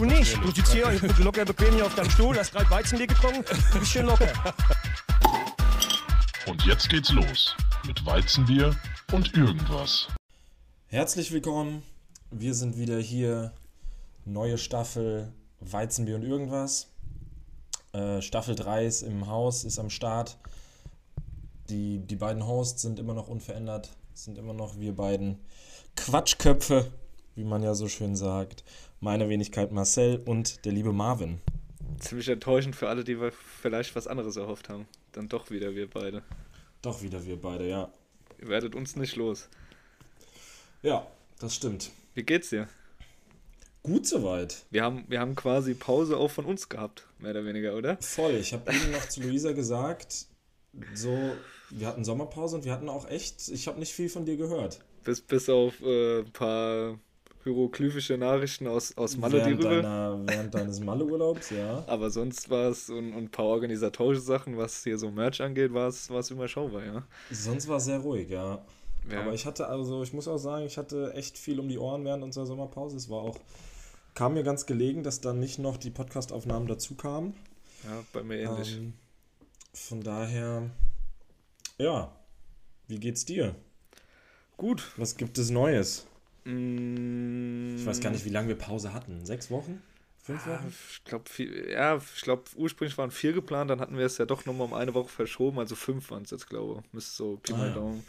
Du nicht. Du sitzt hier locker bequem hier auf deinem Stuhl, hast gerade Weizenbier getrunken, du bist schön locker. Und jetzt geht's los mit Weizenbier und irgendwas. Herzlich willkommen. Wir sind wieder hier. Neue Staffel Weizenbier und irgendwas. Äh, Staffel 3 ist im Haus, ist am Start. Die, die beiden Hosts sind immer noch unverändert. Sind immer noch wir beiden Quatschköpfe, wie man ja so schön sagt. Meine Wenigkeit Marcel und der liebe Marvin. Ziemlich enttäuschend für alle, die vielleicht was anderes erhofft haben. Dann doch wieder wir beide. Doch wieder wir beide, ja. Ihr werdet uns nicht los. Ja, das stimmt. Wie geht's dir? Gut soweit. Wir haben, wir haben quasi Pause auch von uns gehabt, mehr oder weniger, oder? Voll. Ich habe eben noch zu Luisa gesagt, so, wir hatten Sommerpause und wir hatten auch echt, ich habe nicht viel von dir gehört. Bis, bis auf äh, ein paar hieroglyphische Nachrichten aus, aus Malle während, deiner, während deines Malle-Urlaubs, ja. Aber sonst war es und, und, ein paar organisatorische Sachen, was hier so Merch angeht, war es, war es überschaubar, ja. Sonst war es sehr ruhig, ja. ja. Aber ich hatte, also ich muss auch sagen, ich hatte echt viel um die Ohren während unserer Sommerpause. Es war auch, kam mir ganz gelegen, dass dann nicht noch die Podcastaufnahmen dazu kamen. Ja, bei mir ähnlich. Ähm, von daher, ja, wie geht's dir? Gut. Was gibt es Neues? Mm. Ich weiß gar nicht, wie lange wir Pause hatten. Sechs Wochen? Fünf ah, Wochen? Ich glaube, ja, ich glaube, ursprünglich waren vier geplant, dann hatten wir es ja doch nochmal um eine Woche verschoben, also fünf waren es jetzt, glaube ich. Müsste so Pi mal ah, Daumen.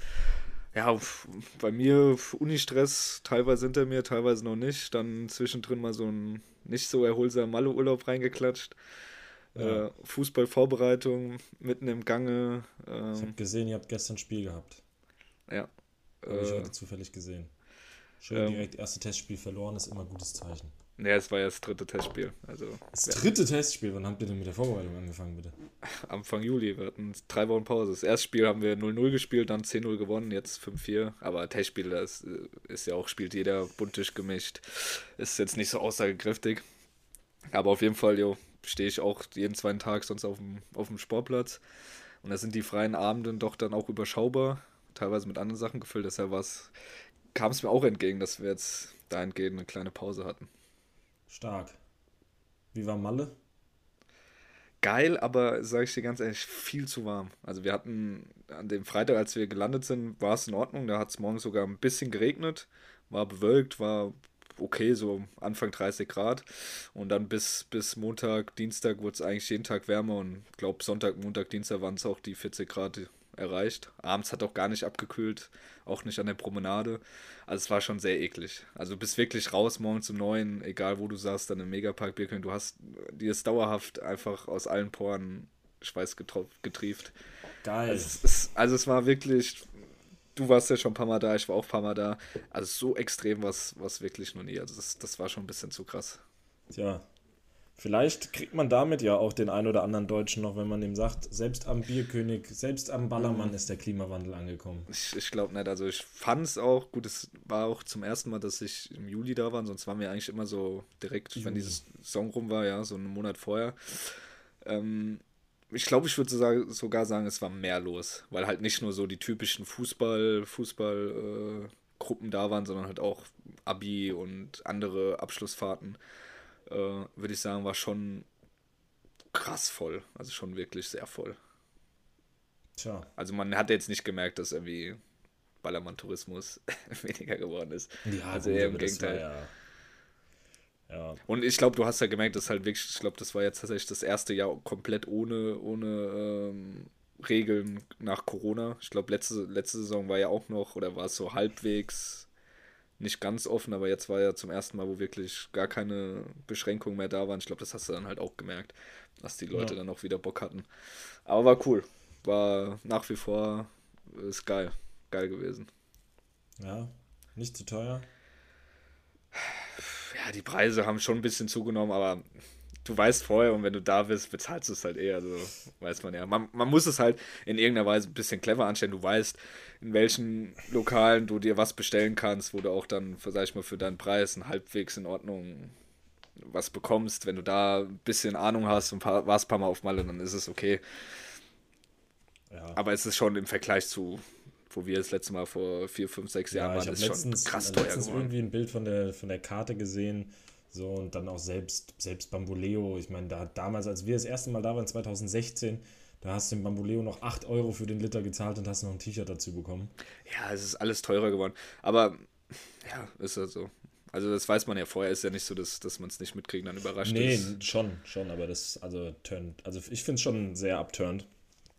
Ja, bei mir Uni-Stress teilweise hinter mir, teilweise noch nicht. Dann zwischendrin mal so ein nicht so erholsamer Malle-Urlaub reingeklatscht. Ja. Äh, Fußballvorbereitung mitten im Gange. Ähm, ich habe gesehen, ihr habt gestern ein Spiel gehabt. Ja. Habe äh, ich heute zufällig gesehen. Schön ähm, direkt erste Testspiel verloren, ist immer ein gutes Zeichen. Ja, es war ja das dritte Testspiel. Also, das dritte Testspiel? Wann habt ihr denn mit der Vorbereitung angefangen, bitte? Anfang Juli. Wir hatten drei Wochen Pause. Das erste Spiel haben wir 0-0 gespielt, dann 10-0 gewonnen, jetzt 5-4. Aber Testspiel, das äh, ist ja auch, spielt jeder buntisch gemischt. Ist jetzt nicht so aussagekräftig. Aber auf jeden Fall, jo, stehe ich auch jeden zweiten Tag sonst auf dem, auf dem Sportplatz. Und da sind die freien Abenden doch dann auch überschaubar, teilweise mit anderen Sachen gefüllt. Deshalb kam es mir auch entgegen, dass wir jetzt dahingehend eine kleine Pause hatten. Stark. Wie war Malle? Geil, aber sage ich dir ganz ehrlich, viel zu warm. Also wir hatten an dem Freitag, als wir gelandet sind, war es in Ordnung. Da hat es morgens sogar ein bisschen geregnet, war bewölkt, war okay, so Anfang 30 Grad. Und dann bis, bis Montag, Dienstag wurde es eigentlich jeden Tag wärmer und ich glaube Sonntag, Montag, Dienstag waren es auch die 40 Grad erreicht. Abends hat auch gar nicht abgekühlt, auch nicht an der Promenade. Also es war schon sehr eklig. Also du bist wirklich raus morgens um neun, egal wo du saßt, dann im Megapark Birkeln. Du hast dir ist dauerhaft einfach aus allen Poren Schweiß getrieft. Geil. Also es, also es war wirklich du warst ja schon ein paar Mal da, ich war auch ein paar Mal da. Also so extrem was was wirklich noch nie. Also das, das war schon ein bisschen zu krass. Tja, vielleicht kriegt man damit ja auch den ein oder anderen Deutschen noch, wenn man ihm sagt, selbst am Bierkönig, selbst am Ballermann mhm. ist der Klimawandel angekommen. Ich, ich glaube nicht. Also ich fand es auch, gut, es war auch zum ersten Mal, dass ich im Juli da war, sonst waren wir eigentlich immer so direkt, Juli. wenn dieses Song rum war, ja, so einen Monat vorher. Ähm, ich glaube, ich würde sogar sagen, es war mehr los, weil halt nicht nur so die typischen Fußball, Fußball äh, da waren, sondern halt auch Abi und andere Abschlussfahrten. Äh, würde ich sagen, war schon krass voll, also schon wirklich sehr voll. Tja. Also man hat jetzt nicht gemerkt, dass irgendwie Ballermann-Tourismus weniger geworden ist. Ja, also gut, eher im Gegenteil. Ja ja. Und ich glaube, du hast ja gemerkt, dass halt wirklich, ich glaube, das war jetzt tatsächlich das erste Jahr komplett ohne, ohne ähm, Regeln nach Corona. Ich glaube, letzte, letzte Saison war ja auch noch, oder war es so halbwegs nicht ganz offen, aber jetzt war ja zum ersten Mal, wo wirklich gar keine Beschränkungen mehr da waren. Ich glaube, das hast du dann halt auch gemerkt, dass die Leute ja. dann auch wieder Bock hatten. Aber war cool. War nach wie vor, ist geil. Geil gewesen. Ja, nicht zu teuer ja, die Preise haben schon ein bisschen zugenommen, aber du weißt vorher und wenn du da bist, bezahlst du es halt eher. Also weiß man ja. Man, man muss es halt in irgendeiner Weise ein bisschen clever anstellen. Du weißt, in welchen Lokalen du dir was bestellen kannst, wo du auch dann, sag ich mal, für deinen Preis ein halbwegs in Ordnung was bekommst. Wenn du da ein bisschen Ahnung hast und warst ein paar Mal auf Malle, dann ist es okay. Ja. Aber es ist schon im Vergleich zu wo wir das letzte Mal vor vier, fünf, sechs Jahren ja, waren, ist letztens, schon krass teuer letztens geworden. irgendwie ein Bild von der, von der Karte gesehen, So, und dann auch selbst, selbst Bamboleo. Ich meine, da damals, als wir das erste Mal da waren, 2016, da hast du im Bamboleo noch 8 Euro für den Liter gezahlt und hast noch ein T-Shirt dazu bekommen. Ja, es ist alles teurer geworden. Aber ja, ist ja so. Also das weiß man ja vorher, ist ja nicht so, dass, dass man es nicht mitkriegt, dann überrascht Nee, ist. schon, schon, aber das, also, turned, also ich finde es schon sehr abturnt.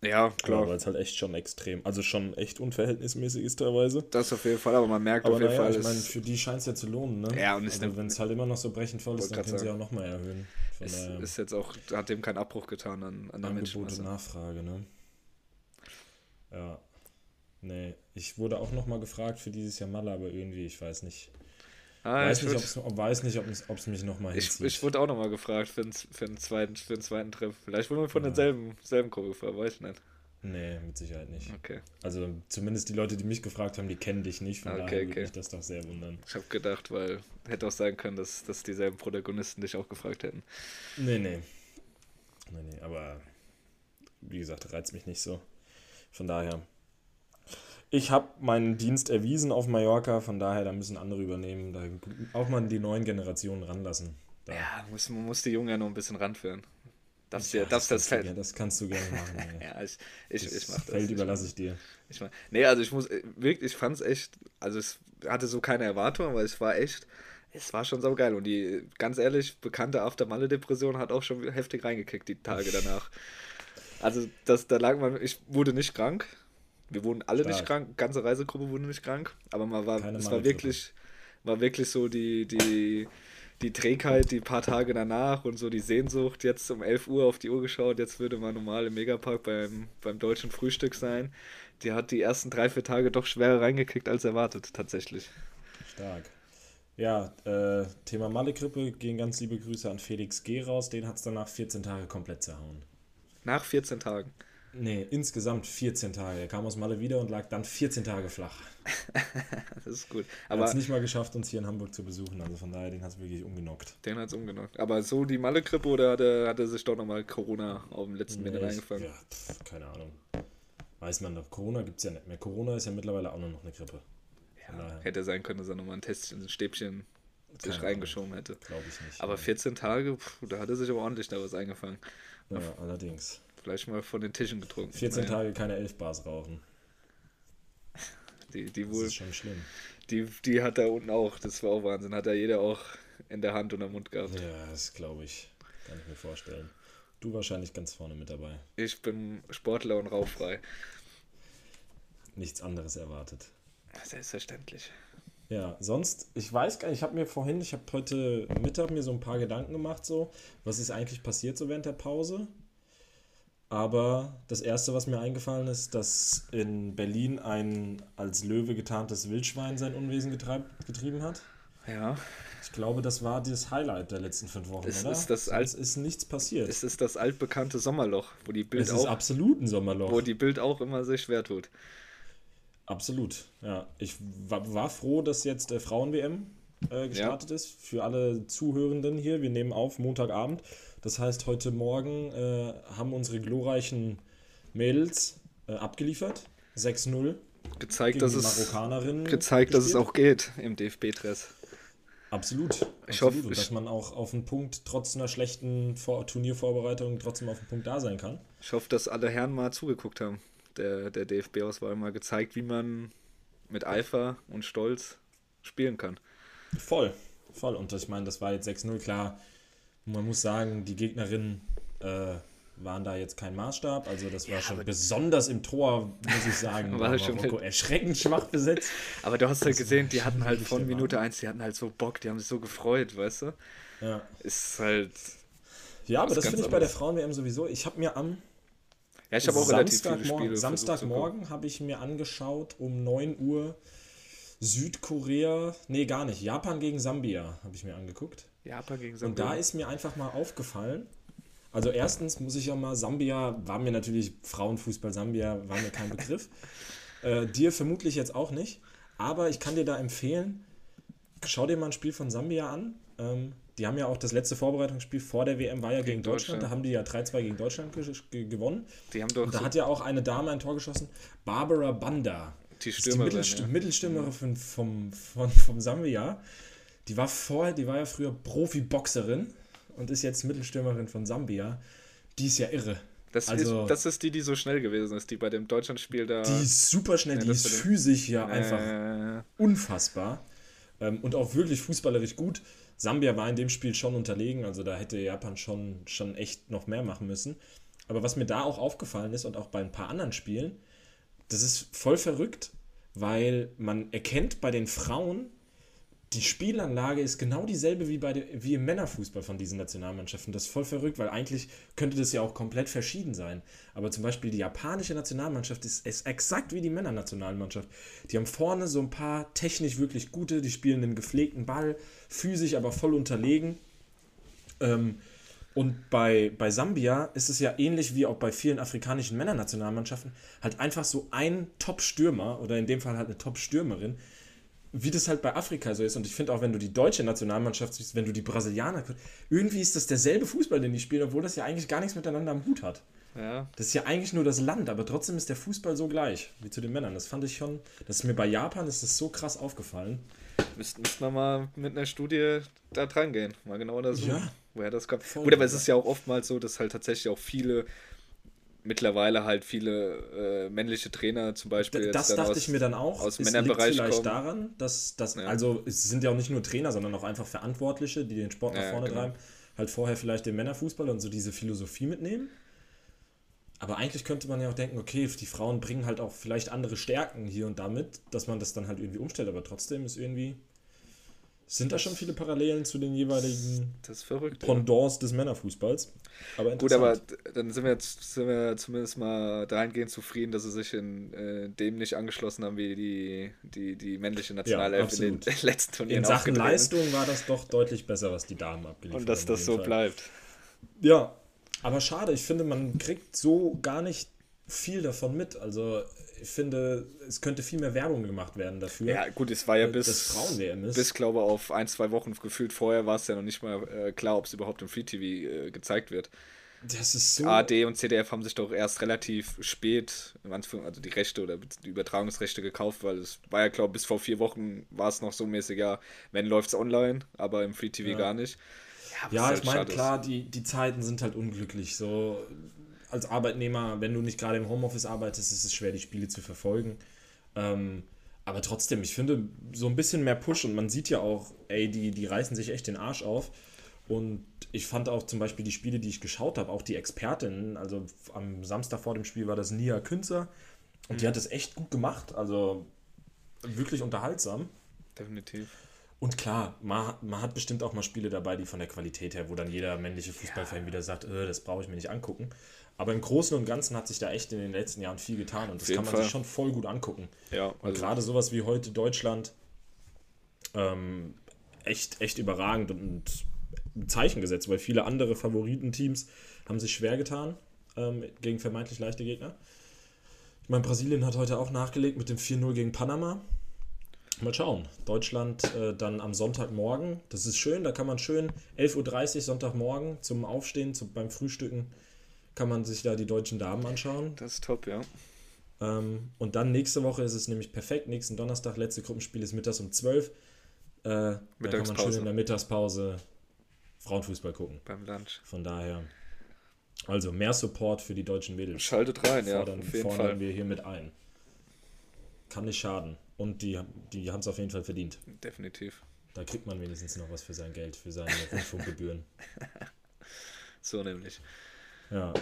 Ja, Klar, klar. weil es halt echt schon extrem, also schon echt unverhältnismäßig ist teilweise. Das auf jeden Fall, aber man merkt Aber auf jeden naja, Fall, ich meine, für die scheint es ja zu lohnen, ne? Ja, und ist also, wenn es halt immer noch so brechend voll ist, dann können sie sagen. auch nochmal erhöhen. Von ist, daher ist jetzt auch, hat dem keinen Abbruch getan an, an der Angebot und. Nachfrage, ne? Ja. Nee, ich wurde auch nochmal gefragt für dieses Jahr Malle, aber irgendwie, ich weiß nicht. Ah, weiß, ich nicht ob's, ob, weiß nicht, ob es mich nochmal ich, hinzieht. ich wurde auch nochmal gefragt für einen, für einen zweiten, für einen zweiten Treff. Vielleicht wurden wir von Ja. derselben selben Gruppe gefragt, weiß ich nicht. nee, mit Sicherheit nicht. Okay. Also zumindest die Leute, die mich gefragt haben, die kennen dich nicht. Von Okay, daher würde okay. mich das doch sehr wundern. Ich habe gedacht, weil hätte auch sein können, dass, dass dieselben Protagonisten dich auch gefragt hätten. Nee, nee. Nee, nee, aber wie gesagt, reizt mich nicht so. Von daher. Ich habe meinen Dienst erwiesen auf Mallorca, von daher, da müssen andere übernehmen. Da auch mal die neuen Generationen ranlassen. Da. Ja, muss, man muss die Jungen ja noch ein bisschen ranführen. Darfst, ja, das, darfst das kannst du, Feld. gerne- das kannst du gerne machen. Ja, ich, ich, das ich mach das. Feld überlasse ich dir. Ich mach, nee, also ich muss äh, wirklich, ich fand's echt, also es hatte so keine Erwartung, aber es war echt, es war schon so geil. Und die, ganz ehrlich, bekannte After-Malle-Depression hat auch schon heftig reingekickt, die Tage danach. Also, das, da lag man, ich wurde nicht krank. Wir wurden alle nicht Stark. krank, ganze Reisegruppe wurde nicht krank, aber man war, Keine es war wirklich, war wirklich so die, die, die Trägheit, die paar Tage danach und so die Sehnsucht, jetzt um 11 Uhr auf die Uhr geschaut, jetzt würde man normal im Megapark beim, beim deutschen Frühstück sein. Die hat die ersten drei, vier Tage doch schwerer reingekickt als erwartet, tatsächlich. Stark. Ja, äh, Thema Malle-Grippe gehen ganz liebe Grüße an Felix G. raus. Den hat es danach 14 Tage komplett zerhauen. Nach 14 Tagen. Nee, insgesamt 14 Tage. Er kam aus Malle wieder und lag dann 14 Tage flach. Das ist gut. Er hat Aber es nicht mal geschafft, uns hier in Hamburg zu besuchen. Also von daher, den hat es wirklich umgenockt. den hat es umgenockt. Aber so die Malle-Grippe oder hat er, hat er sich doch nochmal Corona auf dem letzten Nee, ich- eingefangen? Ja, pf, keine Ahnung. Weiß man noch. Corona gibt es ja nicht mehr. Corona ist ja mittlerweile auch nur noch eine Grippe. Ja, hätte sein können, dass er nochmal ein Testchen, ein Stäbchen sich Keine reingeschoben hätte. glaube ich nicht. Aber 14 Tage, puh, da hat er sich aber ordentlich da was eingefangen. Ja, allerdings. Vielleicht mal von den Tischen getrunken. 14 Naja, Tage keine 11 Bars rauchen. Die, die, Das wohl, ist schon schlimm. die, die hat da unten auch, das war auch Wahnsinn, hat da jeder auch in der Hand und am Mund gehabt. Ja, das glaube ich. Kann ich mir vorstellen. Du wahrscheinlich ganz vorne mit dabei. Ich bin Sportler und rauchfrei. Nichts anderes erwartet. Selbstverständlich. Ja, sonst, ich weiß gar nicht, ich habe mir vorhin, ich habe heute Mittag mir so ein paar Gedanken gemacht, so, was ist eigentlich passiert so während der Pause. Aber das Erste, was mir eingefallen ist, dass in Berlin ein als Löwe getarntes Wildschwein sein Unwesen getrieben hat. Ja, Ich glaube, das war das Highlight der letzten fünf Wochen, Es oder? ist das Sonst alt- ist nichts passiert. es ist das altbekannte Sommerloch, wo die Bild es ist auch, absolut ein Sommerloch. wo die Bild auch immer sich schwer tut. Absolut, ja. Ich war, war froh, dass jetzt der Frauen-WM äh, gestartet ist. Für alle Zuhörenden hier, wir nehmen auf Montagabend. Das heißt, heute Morgen äh, haben unsere glorreichen Mädels äh, abgeliefert. 6-0 Gezeigt, dass die es, gezeigt, dass es auch geht im DFB-Dress. Absolut. Ich absolut. hoffe, dass man auch auf den Punkt, trotz einer schlechten Vor Turniervorbereitung, trotzdem auf den Punkt da sein kann. Ich hoffe, dass alle Herren mal zugeguckt haben. Der, der DFB-Auswahl mal gezeigt, wie man mit Eifer und Stolz spielen kann. Voll, voll. Und ich meine, das war jetzt 6-0, klar. Man muss sagen, die Gegnerinnen äh, waren da jetzt kein Maßstab. Also das war schon besonders im Tor, muss ich sagen, War war schon Marokko erschreckend schwach besetzt. Aber du hast halt gesehen, die hatten halt von Minute Wahnsinn. 1, die hatten halt so Bock, die haben sich so gefreut, weißt du? Ja, Ist halt. ja aber das finde ich bei der. Frauen-WM sowieso. Ich habe mir am Ja, ich habe auch Samstagmorgen. Samstagmorgen habe ich mir angeschaut um 9 Uhr Südkorea, nee gar nicht, Japan gegen Sambia habe ich mir angeguckt. Japan gegen Und Sambia. da ist mir einfach mal aufgefallen, also erstens muss ich ja mal, Sambia war mir natürlich, Frauenfußball Sambia war mir kein Begriff. äh, dir vermutlich jetzt auch nicht. Aber ich kann dir da empfehlen, schau dir mal ein Spiel von Sambia an. Ähm, die haben ja auch das letzte Vorbereitungsspiel vor der WM war ja gegen, Deutschland. Deutschland. Da haben die ja 3-2 gegen Deutschland ge ge gewonnen. die haben doch Und da so, hat ja auch eine Dame ein Tor geschossen, Barbara Banda. Die ist die Stürmerin. Mittelst ja. Mittelstürmerin von, vom, von, vom Sambia. Die war vorher, die war ja früher Profi-Boxerin und ist jetzt Mittelstürmerin von Sambia. Die ist ja irre. Das, Also- ist, das ist die, die so schnell gewesen ist, die bei dem Deutschlandspiel da. Die ist super schnell, Ja, die ist physisch ja einfach Äh, unfassbar. Ähm, und auch wirklich fußballerisch gut. Sambia war in dem Spiel schon unterlegen, also da hätte Japan schon, schon echt noch mehr machen müssen. Aber was mir da auch aufgefallen ist und auch bei ein paar anderen Spielen, das ist voll verrückt, weil man erkennt bei den Frauen, die Spielanlage ist genau dieselbe wie, bei de, wie im Männerfußball von diesen Nationalmannschaften. Das ist voll verrückt, weil eigentlich könnte das ja auch komplett verschieden sein. Aber zum Beispiel die japanische Nationalmannschaft ist, ist exakt wie die Männernationalmannschaft. Die haben vorne so ein paar technisch wirklich gute, die spielen einen gepflegten Ball, physisch aber voll unterlegen. Ähm, und bei, bei Sambia ist es ja ähnlich wie auch bei vielen afrikanischen Männernationalmannschaften, halt einfach so ein Top-Stürmer oder in dem Fall halt eine Top-Stürmerin, wie das halt bei Afrika so ist. Und ich finde auch, wenn du die deutsche Nationalmannschaft siehst, wenn du die Brasilianer, irgendwie ist das derselbe Fußball, den die spielen, obwohl das ja eigentlich gar nichts miteinander am Hut hat. ja, Das ist ja eigentlich nur das Land, aber trotzdem ist der Fußball so gleich wie zu den Männern. Das fand ich schon, das ist mir bei Japan ist das so krass aufgefallen. müssten wir mal mit einer Studie da dran gehen. Mal genau untersuchen, Ja. Woher das kommt. Voll, Gut, aber es ist ja auch oftmals so, dass halt tatsächlich auch viele, mittlerweile halt viele äh, männliche Trainer zum Beispiel. Das dachte aus- ich mir dann auch. aus Es Männerbereich liegt vielleicht kommen. daran, dass, dass Ja. also es sind ja auch nicht nur Trainer, sondern auch einfach Verantwortliche, die den Sport nach Ja, vorne genau. treiben, halt vorher vielleicht den Männerfußball und so diese Philosophie mitnehmen. Aber eigentlich könnte man ja auch denken, okay, die Frauen bringen halt auch vielleicht andere Stärken hier und damit, dass man das dann halt irgendwie umstellt, aber trotzdem ist irgendwie sind da schon viele Parallelen zu den jeweiligen Das ja. Pendants des Männerfußballs. Aber Gut, aber dann sind wir, jetzt, sind wir zumindest mal dahingehend zufrieden, dass sie sich in äh, dem nicht angeschlossen haben, wie die, die, die männliche Nationalelf in den letzten Turnieren in Sachen. Leistung war das doch deutlich besser, was die Damen abgeliefert Und dass haben, das so Fall. bleibt. Ja, aber schade, ich finde, man kriegt so gar nicht viel davon mit. Also finde, es könnte viel mehr Werbung gemacht werden dafür. Ja, gut, es war ja Äh, bis, bis glaube auf ein, zwei Wochen gefühlt vorher war es ja noch nicht mal äh, klar, ob es überhaupt im Free TV äh, gezeigt wird. Das ist so. AD und CDF haben sich doch erst relativ spät, also die Rechte oder die Übertragungsrechte gekauft, weil es war ja, glaube bis vor vier Wochen war es noch so mäßig, ja, wenn läuft es online, aber im Free TV Ja. gar nicht. Ja, halt ich meine, schade ist. klar, die, die Zeiten sind halt unglücklich. So als Arbeitnehmer, wenn du nicht gerade im Homeoffice arbeitest, ist es schwer, die Spiele zu verfolgen. Ähm, aber trotzdem, ich finde, so ein bisschen mehr Push und man sieht ja auch, ey, die, die reißen sich echt den Arsch auf. Und ich fand auch zum Beispiel die Spiele, die ich geschaut habe, auch die Expertinnen, also am Samstag vor dem Spiel war das Nia Künzer und die hat es echt gut gemacht, also wirklich unterhaltsam. Definitiv. Und klar, man, man hat bestimmt auch mal Spiele dabei, die von der Qualität her, wo dann jeder männliche Fußballfan wieder sagt, äh, das brauche ich mir nicht angucken. Aber im Großen und Ganzen hat sich da echt in den letzten Jahren viel getan und das kann man Fall. sich schon voll gut angucken. Ja, Und also gerade sowas wie heute Deutschland, ähm, echt, echt überragend und ein Zeichen gesetzt, weil viele andere Favoritenteams haben sich schwer getan ähm, gegen vermeintlich leichte Gegner. Ich meine, Brasilien hat heute auch nachgelegt mit dem 4-0 gegen Panama. Mal schauen. Deutschland äh, dann am Sonntagmorgen. Das ist schön, da kann man schön 11.30 Uhr Sonntagmorgen zum Aufstehen, zum, beim Frühstücken, kann man sich da die deutschen Damen anschauen. das ist top, ja. Ähm, und dann nächste Woche ist es nämlich perfekt. Nächsten Donnerstag, letzte Gruppenspiel ist mittags um 12. Äh, da kann man schön in der Mittagspause Frauenfußball gucken. Beim Lunch. Von daher. Also mehr Support für die deutschen Mädels. Schaltet rein, ja, fordern, auf jeden fordern Fall. wir hier mit ein. Kann nicht schaden. Und die, die haben es auf jeden Fall verdient. Definitiv. Da kriegt man wenigstens noch was für sein Geld, für seine Rundfunkgebühren. So nämlich. Ja.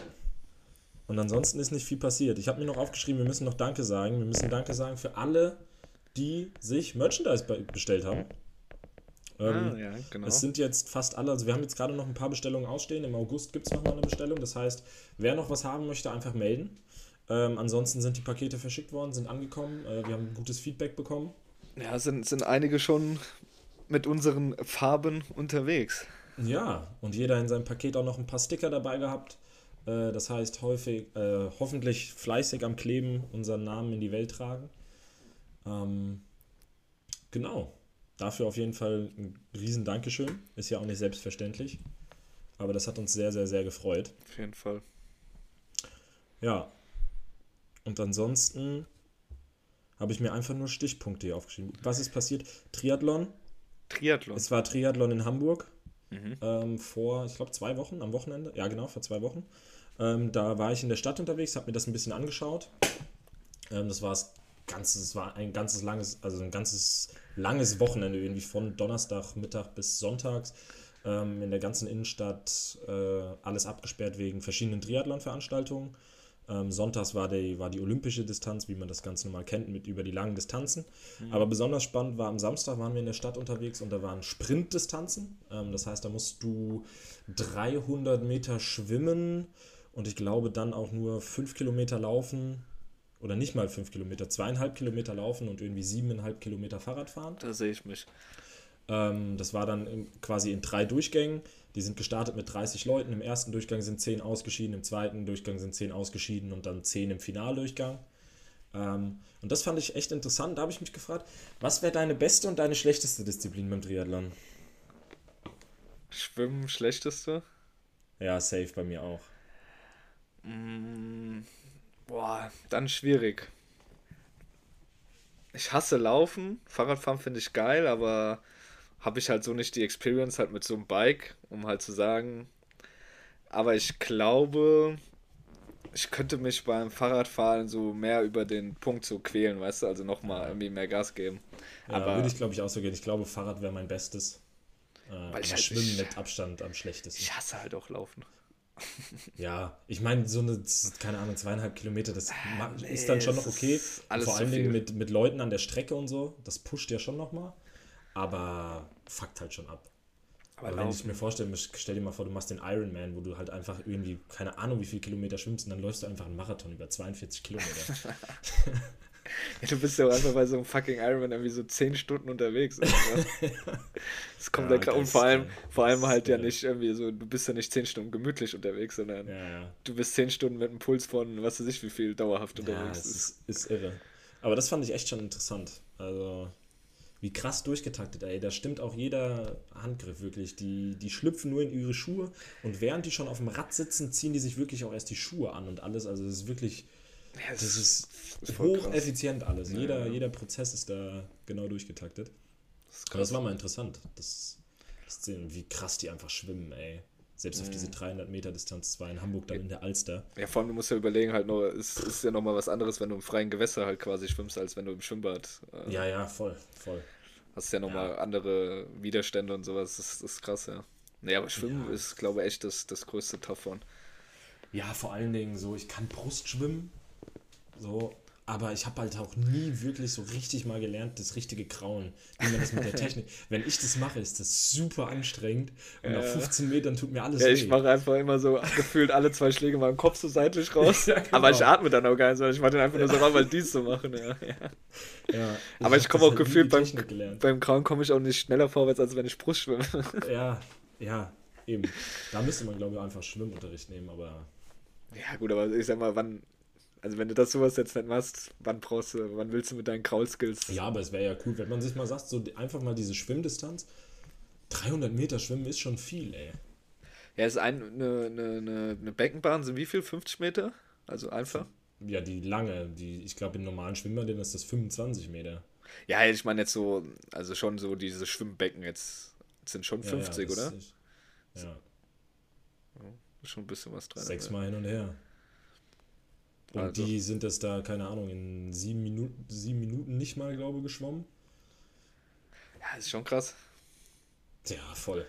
Und ansonsten ist nicht viel passiert. Ich habe mir noch aufgeschrieben, wir müssen noch Danke sagen. Wir müssen Danke sagen für alle, die sich Merchandise be bestellt haben. Ähm, ah, ja, genau. Es sind jetzt fast alle, also wir haben jetzt gerade noch ein paar Bestellungen ausstehen. Im August gibt es nochmal eine Bestellung. Das heißt, wer noch was haben möchte, einfach melden. Ähm, ansonsten sind die Pakete verschickt worden, sind angekommen. Äh, wir haben gutes Feedback bekommen. Ja, sind, sind einige schon mit unseren Farben unterwegs. Ja, und jeder in seinem Paket auch noch ein paar Sticker dabei gehabt. Äh, das heißt, häufig, äh, hoffentlich fleißig am Kleben unseren Namen in die Welt tragen. Ähm, genau. Dafür auf jeden Fall ein riesen Dankeschön. Ist ja auch nicht selbstverständlich. Aber das hat uns sehr, sehr, sehr gefreut. Auf jeden Fall. Ja. Und ansonsten habe ich mir einfach nur Stichpunkte hier aufgeschrieben. Was ist passiert? Triathlon Triathlon. Es war Triathlon in Hamburg ähm, vor, ich glaube, zwei Wochen, am Wochenende. Ja, genau, vor zwei Wochen. Ähm, da war ich in der Stadt unterwegs, habe mir das ein bisschen angeschaut. Ähm, das war das ganze, es war ein ganzes langes, also ein ganzes langes Wochenende irgendwie von Donnerstag Mittag bis Sonntags. Ähm, in der ganzen Innenstadt äh, alles abgesperrt wegen verschiedenen Triathlon-Veranstaltungen. Ähm, sonntags war die, war die olympische Distanz, wie man das ganz normal kennt, mit über die langen Distanzen. Aber besonders spannend war, am Samstag waren wir in der Stadt unterwegs und da waren Sprintdistanzen. Ähm, das heißt, da musst du 300 Meter schwimmen und ich glaube dann auch nur 5 Kilometer laufen oder nicht mal 5 Kilometer, zweieinhalb Kilometer laufen und irgendwie siebeneinhalb Kilometer Fahrrad fahren. Da sehe ich mich. Ähm, das war dann in, quasi in drei Durchgängen. Die sind gestartet mit 30 Leuten. Im ersten Durchgang sind 10 ausgeschieden, im zweiten Durchgang sind 10 ausgeschieden und dann 10 im Finaldurchgang. Ähm, und das fand ich echt interessant. Da habe ich mich gefragt, was wäre deine beste und deine schlechteste Disziplin beim Triathlon? Schwimmen, schlechteste? Ja, safe bei mir auch. Boah, dann schwierig. Ich hasse Laufen. Fahrradfahren finde ich geil, aber habe ich halt so nicht die Experience halt mit so einem Bike, um halt zu sagen. Aber ich glaube, ich könnte mich beim Fahrradfahren so mehr über den Punkt so quälen, weißt du? Also nochmal irgendwie mehr Gas geben. Ja, aber würde ich glaube ich auch so gehen. Ich glaube, Fahrrad wäre mein Bestes. Äh, aber ich halt Schwimmen nicht- mit Abstand am schlechtesten. ich hasse halt auch Laufen. Ja, ich meine, so eine, keine Ahnung, zweieinhalb Kilometer, das Ah, nee, ist dann schon noch okay. Vor allen Dingen mit, mit Leuten an der Strecke und so. Das pusht ja schon nochmal. Aber fuckt halt schon ab. Aber Aber wenn ich mir vorstelle, stell dir mal vor, du machst den Ironman, wo du halt einfach irgendwie, keine Ahnung, wie viele Kilometer schwimmst und dann läufst du einfach einen Marathon über 42 Kilometer. ja, du bist ja auch einfach bei so einem fucking Ironman irgendwie so 10 Stunden unterwegs. Das kommt Ja, ja, und das vor allem, vor allem Das halt ja nicht irgendwie so, du bist ja nicht 10 Stunden gemütlich unterwegs, sondern ja, ja. du bist 10 Stunden mit einem Puls von was weiß ich wie viel dauerhaft Ja, unterwegs. es ist. ist, ist irre. Aber das fand ich echt schon interessant. Also, wie krass durchgetaktet, ey. Da stimmt auch jeder Handgriff wirklich. Die, die schlüpfen nur in ihre Schuhe und während die schon auf dem Rad sitzen, ziehen die sich wirklich auch erst die Schuhe an und alles. Also, das ist wirklich, Ja, das ist, ist krass. hocheffizient alles. Jeder, ja. jeder Prozess ist da genau durchgetaktet. Das ist Aber das war mal interessant, das, das sehen, wie krass die einfach schwimmen, ey. Selbst auf diese 300 Meter Distanz, zwar in Hamburg, dann in der Alster. Ja, vor allem, du musst ja überlegen, halt nur, es ist ja nochmal was anderes, wenn du im freien Gewässer halt quasi schwimmst, als wenn du im Schwimmbad. Äh, Ja, ja, voll, voll. Hast ja nochmal Ja. andere Widerstände und sowas. Das, das ist krass, ja. Nee, aber Schwimmen Ja. ist, glaube ich, echt das, das größte Tough von. Ja, vor allen Dingen so, ich kann Brust schwimmen, so, aber ich habe halt auch nie wirklich so richtig mal gelernt, das richtige Kraulen, wie man das mit der Technik. Wenn ich das mache, ist das super anstrengend und auf 15 Metern tut mir alles Ja, weh. ich mache einfach immer so gefühlt alle zwei Schläge mal im Kopf so seitlich raus. Ja, genau. Aber ich atme dann auch gar nicht, sondern ich mache den einfach nur so raus, weil dies zu machen. Ja, ja. ja, Aber ich komme auch halt gefühlt die beim, gelernt. beim Krauen komme ich auch nicht schneller vorwärts, als wenn ich Brust schwimme. Ja, ja, eben. Da müsste man, glaube ich, einfach Schwimmunterricht nehmen, aber Ja, gut, aber ich sag mal, wann. Also wenn du das sowas jetzt nicht machst, wann brauchst du, wann willst du mit deinen Kraulskills? ja, aber es wäre ja cool, wenn man sich mal sagt, so einfach mal diese Schwimmdistanz. 300 Meter schwimmen ist schon viel, ey. Ja, ist ein, eine, eine, eine, eine Beckenbahn sind wie viel? 50 Meter? Also einfach? Ja, die lange, die, ich glaube, in normalen Schwimmbädern ist das 25 Meter. Ja, ich meine jetzt so, also schon so diese Schwimmbecken jetzt sind schon Ja, 50, ja, das oder? Ist, ja, Ist schon ein bisschen was dran. sechsmal hin und her. Und Also. die sind das da, keine Ahnung, in sieben Minuten, sieben Minuten nicht mal, glaube ich, geschwommen. Ja, ist schon krass. Ja, voll.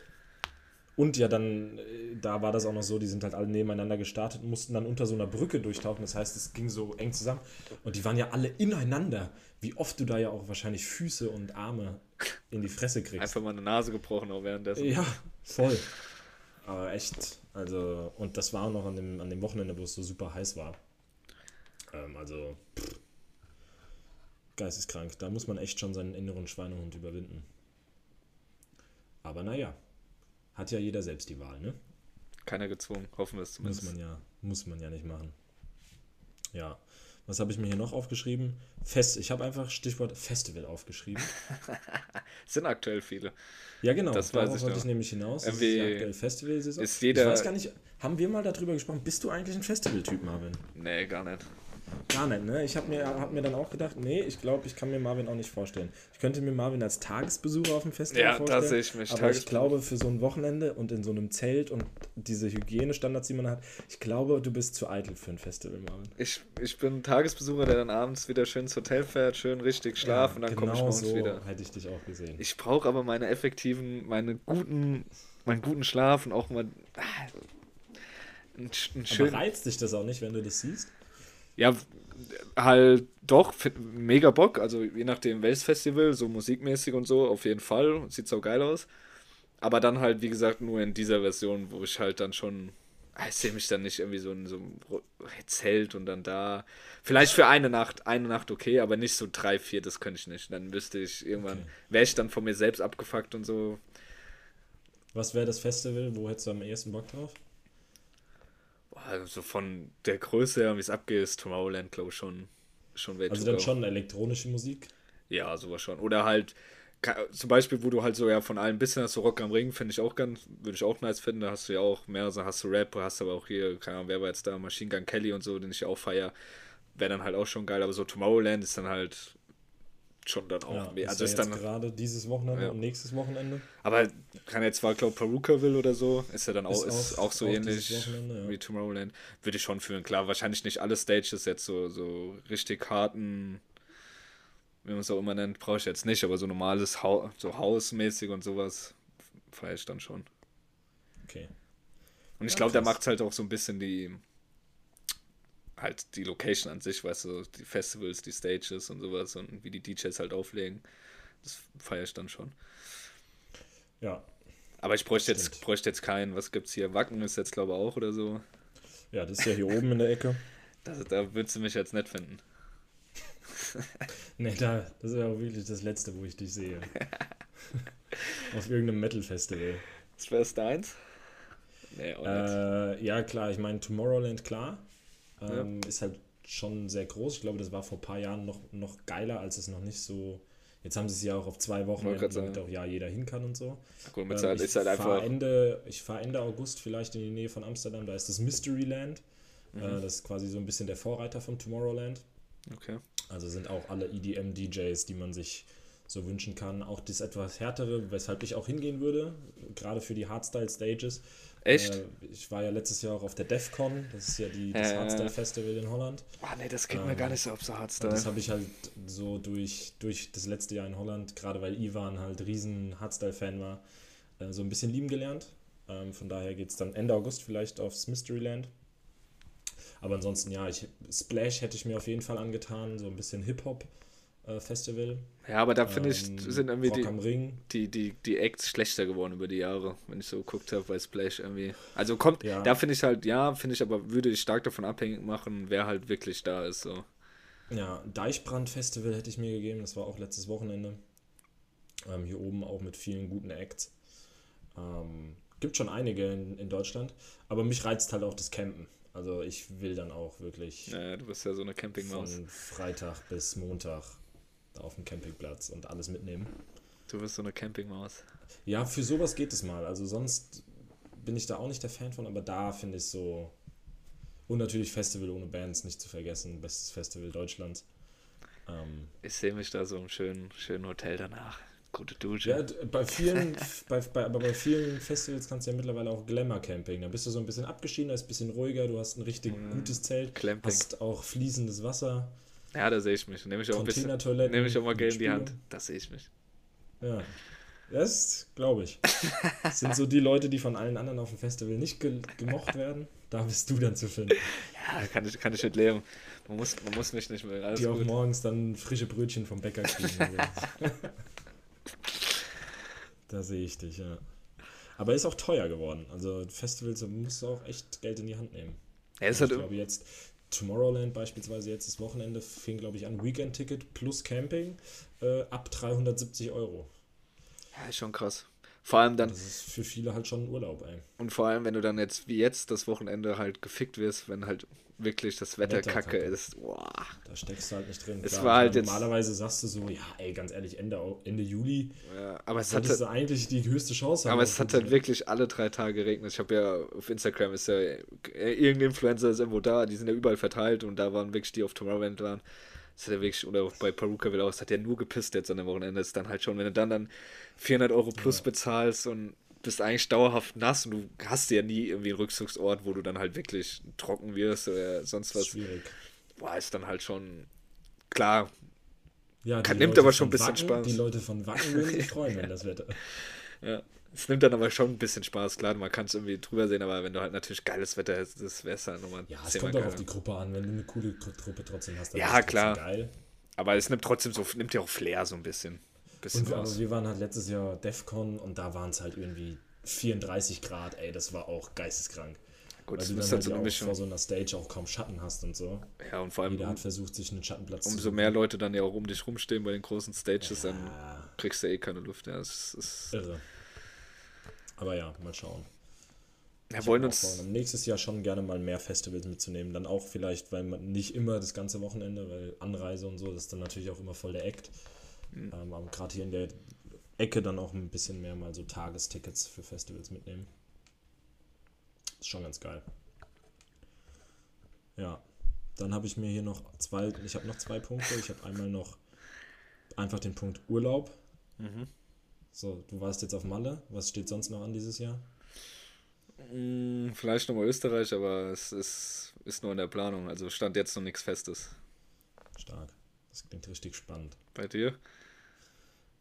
Und ja, dann, äh, da war das auch noch so, die sind halt alle nebeneinander gestartet und mussten dann unter so einer Brücke durchtauchen. Das heißt, es ging so eng zusammen. Und die waren ja alle ineinander. Wie oft du da ja auch wahrscheinlich Füße und Arme in die Fresse kriegst. Einfach mal eine Nase gebrochen auch währenddessen. Ja, voll. Aber echt, also, und das war auch noch an dem, an dem Wochenende, wo es so super heiß war. Ähm, also, pff, geisteskrank. Da muss man echt schon seinen inneren Schweinehund überwinden. Aber naja, hat ja jeder selbst die Wahl, ne? Keiner gezwungen, hoffen wir es Muss zumindest. man ja, muss man ja nicht machen. Ja. Was habe ich mir hier noch aufgeschrieben? Fest, ich habe einfach Stichwort Festival aufgeschrieben. Es sind aktuell viele. Ja, genau. Das weiß darauf ich wollte ich nämlich hinaus. Das ist aktuelle Festivalsaison. ist jeder- Ich weiß gar nicht, haben wir mal darüber gesprochen? Bist du eigentlich ein Festivaltyp, Marvin? Nee, gar nicht. Gar nicht, ne? Ich habe mir, hab mir dann auch gedacht, nee, ich glaube, ich kann mir Marvin auch nicht vorstellen. Ich könnte mir Marvin als Tagesbesucher auf dem Festival Ja, da vorstellen. sehe ich mich, Aber ich glaube, für so ein Wochenende und in so einem Zelt und diese Hygienestandards, die man hat, ich glaube, du bist zu eitel für ein Festival, Marvin. Ich, ich bin ein Tagesbesucher, der dann abends wieder schön ins Hotel fährt, schön richtig schlafen und dann komme ich genau morgens so wieder. hätte ich dich auch gesehen. Ich brauche aber meine effektiven, meine guten, meinen guten Schlaf und auch mal ah, einen, einen Aber schönen. reizt dich das auch nicht, wenn du das siehst? Ja, halt doch, mega Bock. Also je nachdem welches Festival, so musikmäßig und so, auf jeden Fall. Sieht so geil aus. Aber dann halt, wie gesagt, nur in dieser Version, wo ich halt dann schon. ah, Ich sehe mich dann nicht irgendwie so in so einem Zelt und dann da. Vielleicht für eine Nacht, eine Nacht okay, aber nicht so drei, vier, das könnte ich nicht. Dann müsste ich irgendwann, Okay. wäre ich dann von mir selbst abgefuckt und so. Was wäre das Festival? Wo hättest du am ehesten Bock drauf? Also von der Größe her, wie es abgeht, ist Tomorrowland, glaube ich, schon, schon way Also dann go. schon elektronische Musik. Ja, sowas schon. Oder halt, zum Beispiel, wo du halt so ja von allem ein bisschen hast, so Rock am Ring, finde ich auch ganz, würde ich auch nice finden. Da hast du ja auch mehr, so hast du Rap, hast aber auch hier, keine Ahnung, wer war jetzt da, Machine Gun Kelly und so, den ich auch feier. Wäre dann halt auch schon geil, aber so Tomorrowland ist dann halt schon dann auch. Ja, mehr. ist also ja ist dann, gerade dieses Wochenende Ja. und nächstes Wochenende. aber kann jetzt zwar, glaube Perukaville oder so, ist ja dann auch, Ist ist auch- auch, so auch ähnlich wie Tomorrowland. Würde ich schon fühlen. Klar, wahrscheinlich nicht alle Stages jetzt so, so richtig harten, wie man es auch immer nennt, brauche ich jetzt nicht, aber so normales, Hau so hausmäßig und sowas feiere ich dann schon. Okay. Und ich glaube, der macht halt auch so ein bisschen die, halt die Location an sich, weißt du, die Festivals, die Stages und sowas und wie die DJs halt auflegen. Das feiere ich dann schon. Ja. Aber ich bräuchte jetzt, bräuchte jetzt keinen, was gibt's hier? Wacken ist jetzt, glaube ich, auch oder so. Ja, das ist ja hier oben in der Ecke. Das, da würdest du mich jetzt nicht finden. Nee, da, das ist ja auch wirklich das Letzte, wo ich dich sehe. Auf irgendeinem Metal-Festival. Das wär's deins? Nee, auch nicht. Äh, ja, klar, ich meine, Tomorrowland, klar. Ähm, Ist halt schon sehr groß. Ich glaube, das war vor ein paar Jahren noch, noch geiler, als es noch nicht so. Jetzt haben sie es ja auch auf zwei Wochen, damit sagen. auch ja jeder hin kann und so. Mit Ähm, ich halt fahr einfach. Ende, ich fahre Ende August vielleicht in die Nähe von Amsterdam. Da ist das Mysteryland. Mhm. Äh, das ist quasi so ein bisschen der Vorreiter von Tomorrowland. Okay. Also sind auch alle EDM-DJs, die man sich so wünschen kann. Auch das etwas härtere, weshalb ich auch hingehen würde, gerade für die Hardstyle-Stages. Echt? Äh, ich war ja letztes Jahr auch auf der DEFCON, das ist ja die, das Äh. Hardstyle-Festival in Holland. Ah, nee, das geht mir gar nicht so auf so Hardstyle. das habe ich halt so durch, durch das letzte Jahr in Holland, gerade weil Ivan halt riesen Hardstyle-Fan war, äh, so ein bisschen lieben gelernt. Ähm, von daher geht es dann Ende August vielleicht aufs Mysteryland. Aber ansonsten, ja, ich, Splash hätte ich mir auf jeden Fall angetan, so ein bisschen Hip-Hop-Festival. Ja, aber da finde ich, Ähm, sind irgendwie die, am Ring. die, die, die Acts schlechter geworden über die Jahre, wenn ich so geguckt habe bei Splash irgendwie. Also kommt, Ja. da finde ich halt, ja, finde ich aber, würde ich stark davon abhängig machen, wer halt wirklich da ist. So. Ja, Deichbrand-Festival hätte ich mir gegeben, das war auch letztes Wochenende. Ähm, hier oben auch mit vielen guten Acts. Ähm, gibt schon einige in, in Deutschland, aber mich reizt halt auch das Campen. Also ich will dann auch wirklich Ja, du bist ja so eine Campingmaus. von Freitag bis Montag auf dem Campingplatz und alles mitnehmen. Du bist so eine Campingmaus. Ja, für sowas geht es mal. Also sonst bin ich da auch nicht der Fan von, aber da finde ich so. Und natürlich Festival ohne Bands, nicht zu vergessen. Bestes Festival Deutschlands. Ähm, Ich sehe mich da so im schönen, schönen Hotel danach. Gute Dusche. ja, bei vielen, bei, bei, aber bei vielen Festivals kannst du ja mittlerweile auch Glamour-Camping. Da bist du so ein bisschen abgeschieden, da ist ein bisschen ruhiger, du hast ein richtig gutes Zelt, Clamping. hast auch fließendes Wasser, Ja, da sehe ich mich. Nehme ich auch ein bisschen. Nehme ich auch mal Geld in die. Hand. Da sehe ich mich. Ja. Das glaube ich. Das sind so die Leute, die von allen anderen auf dem Festival nicht ge gemocht werden. Da bist du dann zu finden. Ja, kann ich, kann ich nicht leben. Man muss, man muss mich nicht mehr. Alles die auch gut. morgens dann frische Brötchen vom Bäcker kriegen. Da sehe ich dich, ja. Aber ist auch teuer geworden. Also Festivals, da musst du auch echt Geld in die Hand nehmen. Ja, ist ich halt, glaube jetzt Tomorrowland beispielsweise jetzt das Wochenende fing glaube ich an Weekend-Ticket plus Camping äh, ab 370 Euro. ja, ist schon krass. Vor allem dann, Das ist für viele halt schon ein Urlaub, ey. und vor allem, wenn du dann jetzt, wie jetzt, das Wochenende halt gefickt wirst, wenn halt wirklich das Wetter, Wetter kacke kacke. ist. Boah. Da steckst du halt nicht drin. Es Klar, war halt meine, jetzt- Normalerweise sagst du so, ja, ey, ganz ehrlich, Ende, Ende Juli Ja, aber es hat, solltest du eigentlich die höchste Chance aber es hat halt wirklich alle drei Tage geregnet. Ich habe ja auf Instagram ist ja äh, irgendein Influencer ist irgendwo da, die sind ja überall verteilt und da waren wirklich die auf Tomorrowland waren. Das hat ja wirklich, oder auch bei Perukaville auch, es hat ja nur gepisst jetzt an dem Wochenende. Das ist dann halt schon, wenn du dann dann 400 Euro plus bezahlst und bist eigentlich dauerhaft nass und du hast ja nie irgendwie einen Rückzugsort, wo du dann halt wirklich trocken wirst oder sonst was. schwierig. Boah, ist dann halt schon klar. Ja, Kann- nimmt Leute aber schon ein bisschen Wacken, Spaß. Die Leute von Wacken würden sich freuen, wenn das Wetter. Ja. Es nimmt dann aber schon ein bisschen Spaß, klar, man kann es irgendwie drüber sehen, aber wenn du halt natürlich geiles Wetter hast, das wäre es halt nochmal Ja, es kommt auch auf die Gruppe an. Wenn du eine coole Truppe trotzdem hast, dann Ja, klar. geil. Aber es nimmt trotzdem so, nimmt ja auch Flair so ein bisschen. Bisschen Und wir, raus. aber wir waren halt letztes Jahr DEFCON und da waren es halt irgendwie 34 Grad, ey, das war auch geisteskrank. Gut, Weil du dann halt halt so ja eine auch Mischung. vor so einer Stage auch kaum Schatten hast und so. Ja, und vor allem, Jeder um, hat versucht, sich einen Schattenplatz umso suchen. mehr Leute dann ja auch um dich rumstehen bei den großen Stages, dann Ja, kriegst du eh keine Luft. Ja, es ist, irre. Aber ja, mal schauen. wir Ich wollen uns, vorgenommen, nächstes Jahr schon gerne mal mehr Festivals mitzunehmen. Dann auch vielleicht, weil man nicht immer das ganze Wochenende, weil Anreise und so, das ist dann natürlich auch immer voll der Act. Mhm. Ähm, aber gerade hier in der Ecke dann auch ein bisschen mehr mal so Tagestickets für Festivals mitnehmen. Ist schon ganz geil. Ja, dann habe ich mir hier noch zwei, ich habe noch zwei Punkte. Ich habe einmal noch einfach den Punkt Urlaub. Mhm. So, du warst jetzt auf Malle. Was steht sonst noch an dieses Jahr? mh, vielleicht nochmal Österreich, aber es ist, ist nur in der Planung. Also stand jetzt noch nichts Festes. Stark. Das klingt richtig spannend. Bei dir?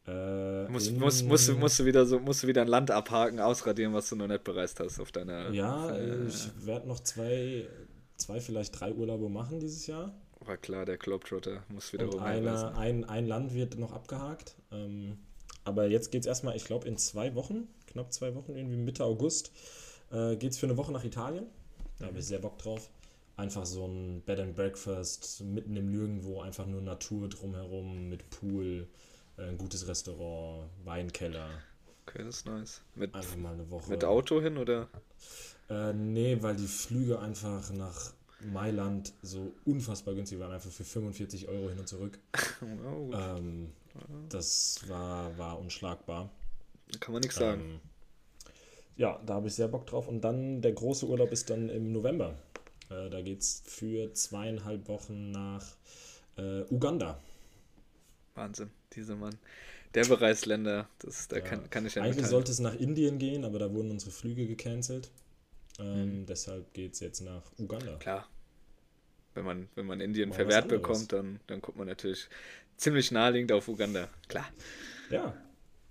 Äh, Muss, muss, musst, du- musst, du wieder so, musst du wieder ein Land abhaken, ausradieren, was du noch nicht bereist hast auf deiner. Ja, äh, ich werde noch zwei, zwei, vielleicht drei Urlaube machen dieses Jahr. War klar, der Globetrotter muss wieder Und einer, ein, ein Land wird noch abgehakt. Ähm, aber jetzt geht es erstmal, ich glaube, in zwei Wochen, knapp zwei Wochen, irgendwie Mitte August, äh, geht es für eine Woche nach Italien. Da habe ich sehr Bock drauf. Einfach so ein Bed and Breakfast mitten im Nirgendwo, einfach nur Natur drumherum mit Pool, ein gutes Restaurant, Weinkeller. Okay, das ist nice. Mit, Einfach mal eine Woche. mit Auto hin oder? Äh, nee, weil die Flüge einfach nach Mailand so unfassbar günstig waren, einfach für 45 Euro hin und zurück. Oh. Ähm, das war, war unschlagbar. Kann man nichts sagen. Ähm, ja, da habe ich sehr Bock drauf. Und dann der große Urlaub ist dann im November. Äh, da geht es für zweieinhalb Wochen nach äh, Uganda. Wahnsinn, dieser Mann. Der bereist Länder, das, da Ja. kann, kann ich ja Eigentlich mitteilen. sollte es nach Indien gehen, aber da wurden unsere Flüge gecancelt. Ähm, Mhm. Deshalb geht es jetzt nach Uganda. Klar. Wenn man, wenn man Indien was verwehrt bekommt, dann, dann kommt man natürlich ziemlich naheliegend auf Uganda. Klar. Ja.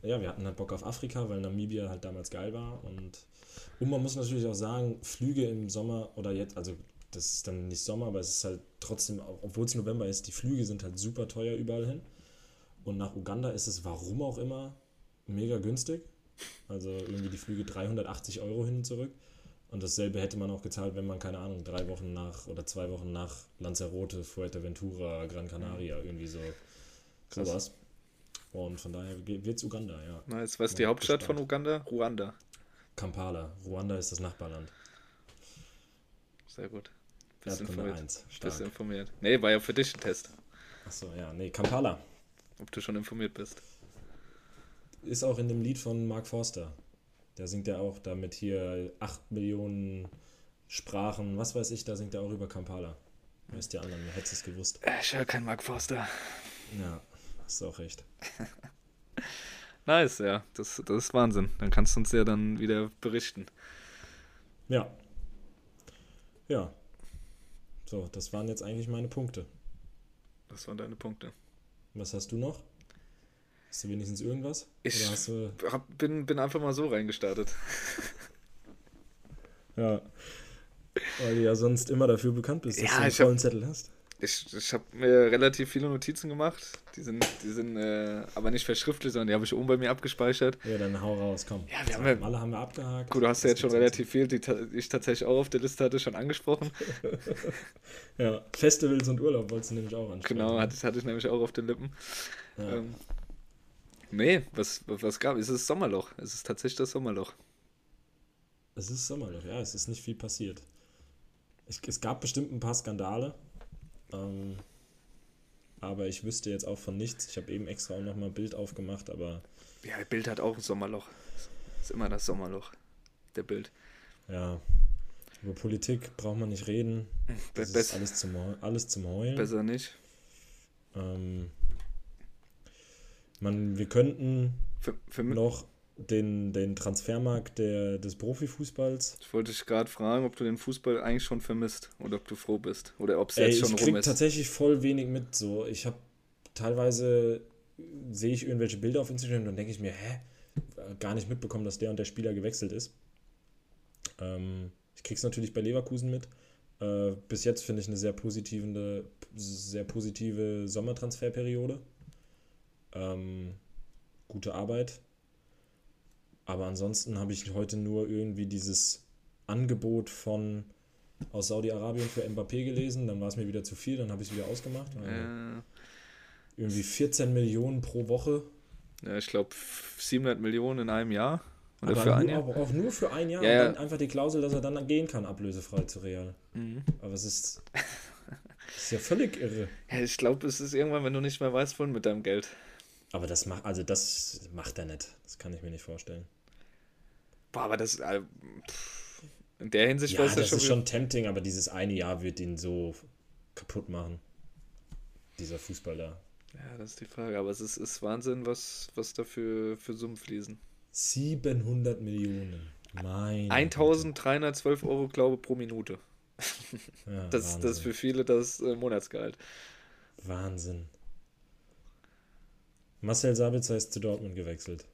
Ja, wir hatten halt Bock auf Afrika, weil Namibia halt damals geil war. Und, und man muss natürlich auch sagen, Flüge im Sommer oder jetzt, also das ist dann nicht Sommer, aber es ist halt trotzdem, obwohl es November ist, die Flüge sind halt super teuer überall hin. Und nach Uganda ist es, warum auch immer, mega günstig. Also irgendwie die Flüge 380 Euro hin und zurück. Und dasselbe hätte man auch gezahlt, wenn man, keine Ahnung, drei Wochen nach oder zwei Wochen nach Lanzarote, Fuerteventura, Gran Canaria, irgendwie so Krass. sowas. Und von daher wird es Uganda, ja. Nice. Was ist die Hauptstadt gespannt. von Uganda? Ruanda. Kampala. Ruanda ist das Nachbarland. Sehr gut. Bist Erdkunde informiert. 1. Bist Stark. informiert. Nee, war ja für dich ein Test. Achso, ja, nee, Kampala. Ob du schon informiert bist. Ist auch in dem Lied von Mark Forster. Der singt ja auch damit hier 8 Millionen Sprachen, was weiß ich, da singt er auch über Kampala. Weißt die anderen, hättest es gewusst. Äh, Ich höre keinen Mark Forster. Ja, hast du auch recht. Nice, ja. Das, das ist Wahnsinn. Dann kannst du uns ja dann wieder berichten. Ja. Ja. So, das waren jetzt eigentlich meine Punkte. Das waren deine Punkte. Was hast du noch? Hast du wenigstens irgendwas? Ich-. Hab, bin, bin einfach mal so reingestartet. Ja. Weil du ja sonst immer dafür bekannt bist, dass Ja, du einen ich hab- vollen Zettel hast. Ich, ich habe mir relativ viele Notizen gemacht. Die sind, die sind äh, aber nicht verschriftlicht, sondern die habe ich oben bei mir abgespeichert. Ja, dann hau raus, komm. Ja, wir haben ja- Alle haben wir abgehakt. Gut, du hast ja jetzt schon relativ viel, die ich tatsächlich auch auf der Liste hatte, schon angesprochen. Ja, Festivals und Urlaub wolltest du nämlich auch ansprechen. Genau, hatte, hatte ich nämlich auch auf den Lippen. ja. Ähm, nee, was, was gab es? ist Sommerloch. Es ist tatsächlich das Sommerloch. Es ist Sommerloch, ja, es ist nicht viel passiert. es, es gab bestimmt ein paar Skandale. Ähm, aber ich wüsste jetzt auch von nichts. Ich habe eben extra auch nochmal ein Bild aufgemacht, aber. Ja, Bild hat auch ein Sommerloch. Ist immer das Sommerloch. Der Bild. Ja. Über Politik braucht man nicht reden. Das ist alles zum, alles zum Heulen. Besser nicht. Ähm, man, wir könnten für, für noch den, den Transfermarkt der, des Profifußballs. Ich wollte dich gerade fragen, ob du den Fußball eigentlich schon vermisst oder ob du froh bist oder ob es jetzt schon ich rum ist. tatsächlich voll wenig mit. So, ich habe teilweise sehe ich irgendwelche Bilder auf Instagram und dann denke ich mir, hä, gar nicht mitbekommen, dass der und der Spieler gewechselt ist. Ähm, ich krieg's natürlich bei Leverkusen mit. Äh, bis jetzt finde ich eine sehr positive, sehr positive Sommertransferperiode. Ähm, gute Arbeit. Aber ansonsten habe ich heute nur irgendwie dieses Angebot von aus Saudi-Arabien für Mbappé gelesen. Dann war es mir wieder zu viel, dann habe ich es wieder ausgemacht. Also ja. Irgendwie 14 Millionen pro Woche. Ja, ich glaube 700 Millionen in einem Jahr. Oder aber für ein Jahr? Auch, auch, nur für ein Jahr ja, und dann einfach die Klausel, dass er dann gehen kann, ablösefrei zu Real. Mhm. Aber es ist, ist ja völlig irre. Ja, ich glaube, es ist irgendwann, wenn du nicht mehr weißt, wohin mit deinem Geld. Aber das macht, also das macht er nicht. Das kann ich mir nicht vorstellen. Boah, aber das. Äh, in der Hinsicht ja, das, das schon ist schon tempting, aber dieses eine Jahr wird ihn so kaputt machen. Dieser Fußball da. Ja, das ist die Frage. Aber es ist, ist Wahnsinn, was, was da für, für Summen fließen. 700 Millionen. Mein 1312 Euro, glaube ich, pro Minute. Ja, das, das ist für viele das äh, Monatsgehalt. Wahnsinn. Marcel Sabitzer ist zu Dortmund gewechselt.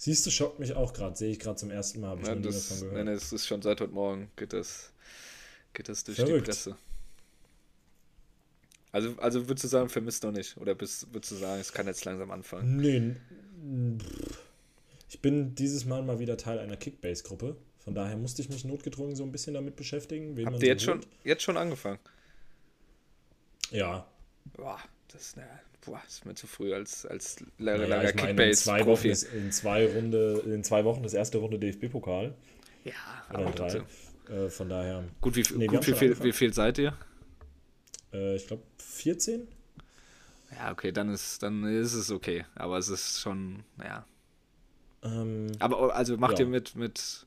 Siehst du, schockt mich auch gerade. Sehe ich gerade zum ersten Mal. Habe ich ja, das, davon gehört. Nein, es ist schon seit heute Morgen. Geht das, geht das durch Verrückt. die Presse. Also, also würdest du sagen, vermisst noch nicht? Oder bist, würdest du sagen, es kann jetzt langsam anfangen? Nee. Ich bin dieses Mal mal wieder Teil einer Kickbase-Gruppe. Von daher musste ich mich notgedrungen so ein bisschen damit beschäftigen. Habt ihr so jetzt, schon, jetzt schon angefangen? Ja. Boah, das ist, ne, boah, ist mir zu früh als, als naja, langer Kickbase-Profi. In, in, zwei Runde, in zwei Wochen das erste Runde DFB-Pokal. Ja, aber drei. Äh, von daher. Gut, wie, nee, gut, wie, viel, wie viel seid ihr? Äh, ich glaube 14. Ja, okay, dann ist, dann ist es okay. Aber es ist schon, naja. Ähm, aber also macht ja. ihr mit, mit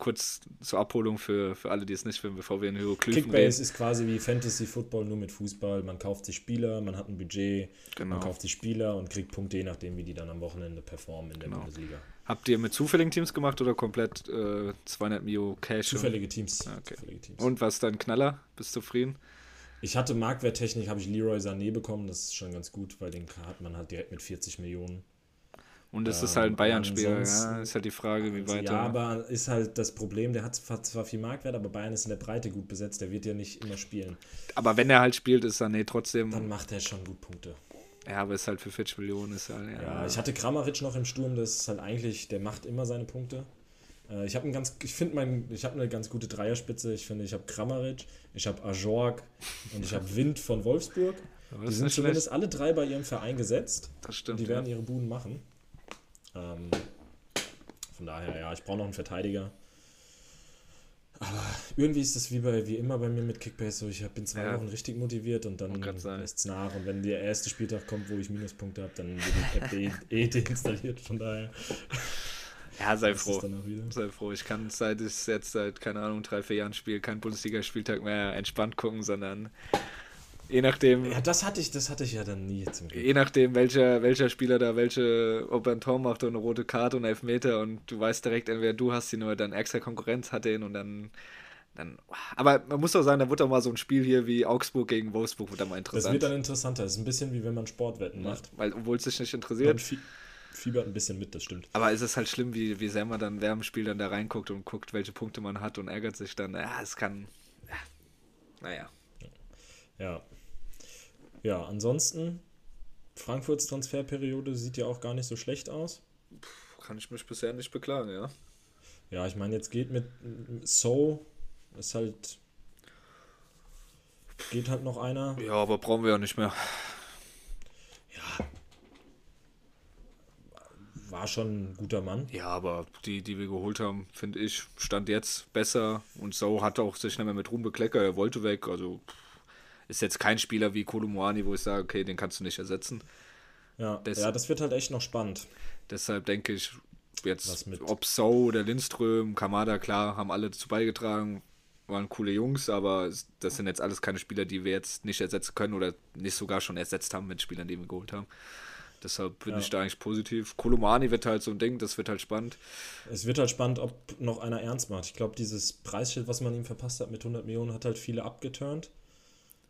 kurz zur Abholung für, für alle, die es nicht finden, bevor wir in Hieroglyphen Kickbase reden. ist quasi wie Fantasy Football, nur mit Fußball. Man kauft sich Spieler, man hat ein Budget, genau. man kauft sich Spieler und kriegt Punkte, je nachdem, wie die dann am Wochenende performen in der genau. Bundesliga. Habt ihr mit zufälligen Teams gemacht oder komplett äh, 200 Mio Cash? Zufällige Teams. Ah, okay. Zufällige Teams. Und was dein Knaller? Bist du zufrieden? Ich hatte Marktwerttechnik, habe ich Leroy Sané bekommen, das ist schon ganz gut, weil den hat man halt direkt mit 40 Millionen. Und es ähm, ist halt ein Bayern-Spiel, ja. Ist halt die Frage, wie weit. Ja, aber ist halt das Problem, der hat zwar viel Marktwert, aber Bayern ist in der Breite gut besetzt, der wird ja nicht immer spielen. Aber wenn er halt spielt, ist Sané trotzdem. Dann macht er schon gut Punkte. Ja, aber ist halt für 40 Millionen ist halt. Ja, ja ich hatte Kramaric noch im Sturm, das ist halt eigentlich, der macht immer seine Punkte. Äh, ich habe ganz, ich finde mein, ich habe eine ganz gute Dreierspitze. Ich finde, ich habe Kramaric, ich habe Ajorg und ich habe Wind von Wolfsburg. Die sind zumindest schlecht. alle drei bei ihrem Verein gesetzt. Das stimmt. Und die werden ihre Buden machen. Ähm, von daher, ja, ich brauche noch einen Verteidiger. Aber irgendwie ist das wie, bei, wie immer bei mir mit Kickbase so, ich bin zwei ja. Wochen richtig motiviert und dann lässt es nach. Und wenn der erste Spieltag kommt, wo ich Minuspunkte habe, dann wird die App eh, eh deinstalliert. Von daher. Ja, sei froh. Sei froh. Ich kann seit ich jetzt seit, keine Ahnung, drei, vier Jahren spiele, keinen Bundesligaspieltag mehr entspannt gucken, sondern Je nachdem. Ja, das hatte ich, das hatte ich ja dann nie. Je nachdem, welcher, welcher Spieler da welche, ob er ein Tor macht und eine rote Karte und Elfmeter und du weißt direkt, entweder du hast ihn oder dein extra Konkurrenz hat den und dann. Dann, aber man muss doch sagen, da wird doch mal so ein Spiel hier wie Augsburg gegen Wolfsburg wird dann mal interessant. Das wird dann interessanter. Das ist ein bisschen wie wenn man Sportwetten macht. Ja, weil, obwohl es sich nicht interessiert. Man fiebert ein bisschen mit, das stimmt. Aber es ist halt schlimm, wie, wie sehr man dann während dem Spiel dann da reinguckt und guckt, welche Punkte man hat und ärgert sich dann. Ja, es kann. Ja, naja. Ja, ja, ansonsten, Frankfurts Transferperiode sieht ja auch gar nicht so schlecht aus. Kann ich mich bisher nicht beklagen, ja. Ja, ich meine, jetzt geht mit So, ist halt. Geht halt noch einer. Ja, aber brauchen wir ja nicht mehr. Ja. war schon ein guter Mann. Ja, aber die, die wir geholt haben, finde ich, stand jetzt besser. Und so hat auch sich nicht mehr mit Ruhm bekleckert. Er wollte weg. Also ist jetzt kein Spieler wie Kolomoani, wo ich sage, okay, den kannst du nicht ersetzen. Ja, Des ja das wird halt echt noch spannend. Deshalb denke ich, jetzt, ob So oder Lindström, Kamada, klar, haben alle dazu beigetragen, waren coole Jungs, aber das sind jetzt alles keine Spieler, die wir jetzt nicht ersetzen können oder nicht sogar schon ersetzt haben mit Spielern, die wir geholt haben. Deshalb bin ja. ich da eigentlich positiv. Kolomani wird halt so ein Ding, das wird halt spannend. Es wird halt spannend, ob noch einer ernst macht. Ich glaube, dieses Preisschild, was man ihm verpasst hat mit 100 Millionen, hat halt viele abgeturnt.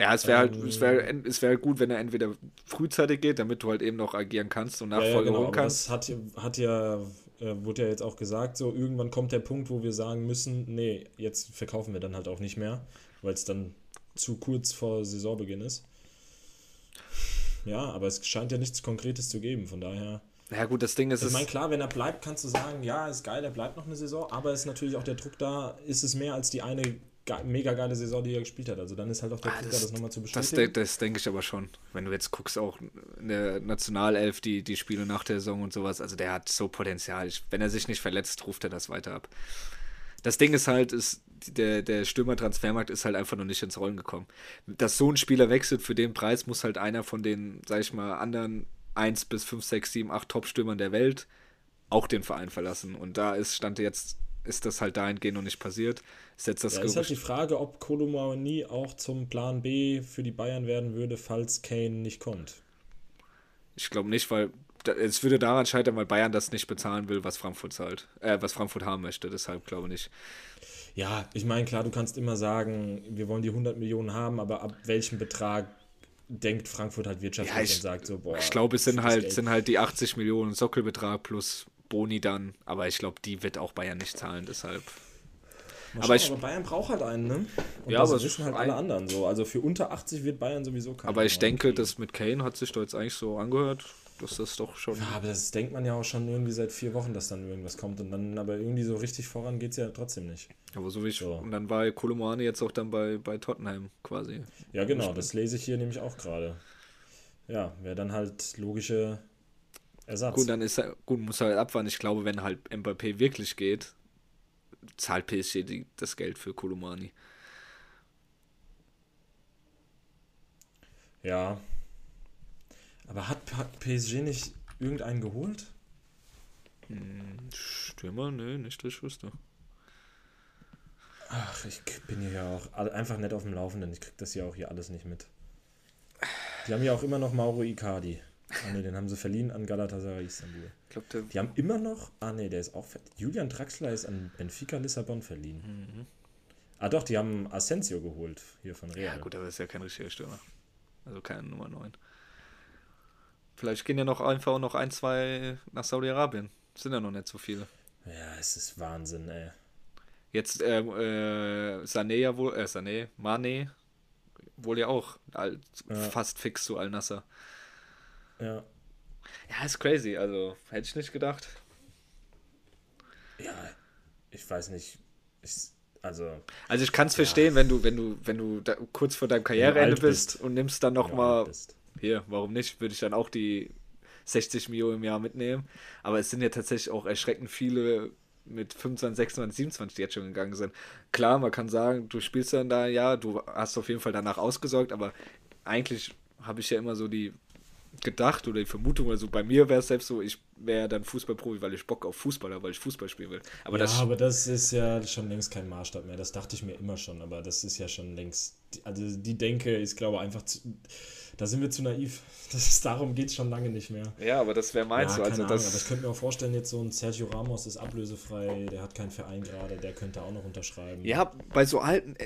Ja, es wäre halt, ähm, es wäre es wär gut, wenn er entweder frühzeitig geht, damit du halt eben noch agieren kannst und Nachfolge ja, ja, genau, kannst. Das hat, hat ja, äh, wurde ja jetzt auch gesagt, so irgendwann kommt der Punkt, wo wir sagen müssen, nee, jetzt verkaufen wir dann halt auch nicht mehr, weil es dann zu kurz vor Saisonbeginn ist. Ja, aber es scheint ja nichts Konkretes zu geben, von daher. Ja, gut, das Ding ist. Ich meine, klar, wenn er bleibt, kannst du sagen, ja, ist geil, er bleibt noch eine Saison, aber es ist natürlich auch der Druck da, ist es mehr als die eine mega geile Saison, die er gespielt hat. Also dann ist halt auch der ah, Druck das, da, das nochmal zu bestätigen. Das, das denke ich aber schon. Wenn du jetzt guckst, auch in der Nationalelf, die, die Spiele nach der Saison und sowas, also der hat so Potenzial. Ich, wenn er sich nicht verletzt, ruft er das weiter ab. Das Ding ist halt, ist, der, der Stürmer-Transfermarkt ist halt einfach noch nicht ins Rollen gekommen. Dass so ein Spieler wechselt für den Preis, muss halt einer von den, sag ich mal, anderen 1 bis 5, 6, 7, 8 Top-Stürmern der Welt auch den Verein verlassen. Und da ist, stand jetzt, ist das halt dahingehend noch nicht passiert. Ist jetzt das ja, ist halt die Frage, ob Kolomani auch zum Plan B für die Bayern werden würde, falls Kane nicht kommt. Ich glaube nicht, weil es würde daran scheitern, weil Bayern das nicht bezahlen will, was Frankfurt zahlt, äh, was Frankfurt haben möchte. Deshalb glaube ich nicht. Ja, ich meine, klar, du kannst immer sagen, wir wollen die 100 Millionen haben, aber ab welchem Betrag denkt Frankfurt halt wirtschaftlich ja, ich, und sagt so, boah. Ich glaube, es sind halt, sind halt die 80 Millionen Sockelbetrag plus Boni dann, aber ich glaube, die wird auch Bayern nicht zahlen, deshalb. aber, schauen, ich, aber Bayern braucht halt einen, ne? Und ja, das aber wissen halt alle anderen so. Also für unter 80 wird Bayern sowieso keinen. Aber ich denke, das mit Kane hat sich da jetzt eigentlich so angehört das ist doch schon. Ja, aber das denkt man ja auch schon irgendwie seit vier Wochen, dass dann irgendwas kommt. Und dann, aber irgendwie so richtig voran geht es ja trotzdem nicht. Aber so wie ich. So. Und dann war Kolomani jetzt auch dann bei, bei Tottenham quasi. Ja, genau, das lese ich hier nämlich auch gerade. Ja, wäre dann halt logische Ersatz. Gut, dann ist er, gut, muss er halt abwarten. Ich glaube, wenn halt Mbappé wirklich geht, zahlt PSG die, das Geld für Kolomani. Ja, aber hat, PSG nicht irgendeinen geholt? Hm, Stürmer? Nee, nicht, ich wüsste. Ach, ich bin hier ja auch einfach nicht auf dem Laufenden. Ich krieg das ja auch hier alles nicht mit. Die haben ja auch immer noch Mauro Icardi. Ah, nee, den haben sie verliehen an Galatasaray Istanbul. Glaub, die haben immer noch. Ah, nee, der ist auch. Julian Draxler ist an Benfica Lissabon verliehen. Mhm. Ah, doch, die haben Asensio geholt hier von Real. Ja, gut, aber das ist ja kein richtiger Stürmer. Also kein Nummer 9. Vielleicht gehen ja noch einfach noch ein, zwei nach Saudi-Arabien. Sind ja noch nicht so viele. Ja, es ist Wahnsinn, ey. Jetzt äh, äh, Sané ja wohl, äh, Sané, Mane wohl ja auch all, ja. fast fix zu Al-Nasser. Ja. Ja, ist crazy, also hätte ich nicht gedacht. Ja, ich weiß nicht. Ich, also, also ich kann es ja. verstehen, wenn du, wenn du, wenn du kurz vor deinem Karriereende bist, bist, und nimmst dann nochmal hier, warum nicht? Würde ich dann auch die 60 Mio im Jahr mitnehmen. Aber es sind ja tatsächlich auch erschreckend viele mit 25, 26, 27, die jetzt schon gegangen sind. Klar, man kann sagen, du spielst dann da, ja, du hast auf jeden Fall danach ausgesorgt, aber eigentlich habe ich ja immer so die gedacht oder die Vermutung, also bei mir wäre es selbst so, ich wäre dann Fußballprofi, weil ich Bock auf Fußball habe, weil ich Fußball spielen will. Aber ja, das aber das ist ja schon längst kein Maßstab mehr. Das dachte ich mir immer schon, aber das ist ja schon längst, also die Denke ist, glaube ich, einfach zu, da sind wir zu naiv. Das ist, darum geht es schon lange nicht mehr. Ja, aber das wäre meins. Ja, also das aber ich könnte mir auch vorstellen, jetzt so ein Sergio Ramos ist ablösefrei, der hat keinen Verein gerade, der könnte auch noch unterschreiben. Ja, bei so alten,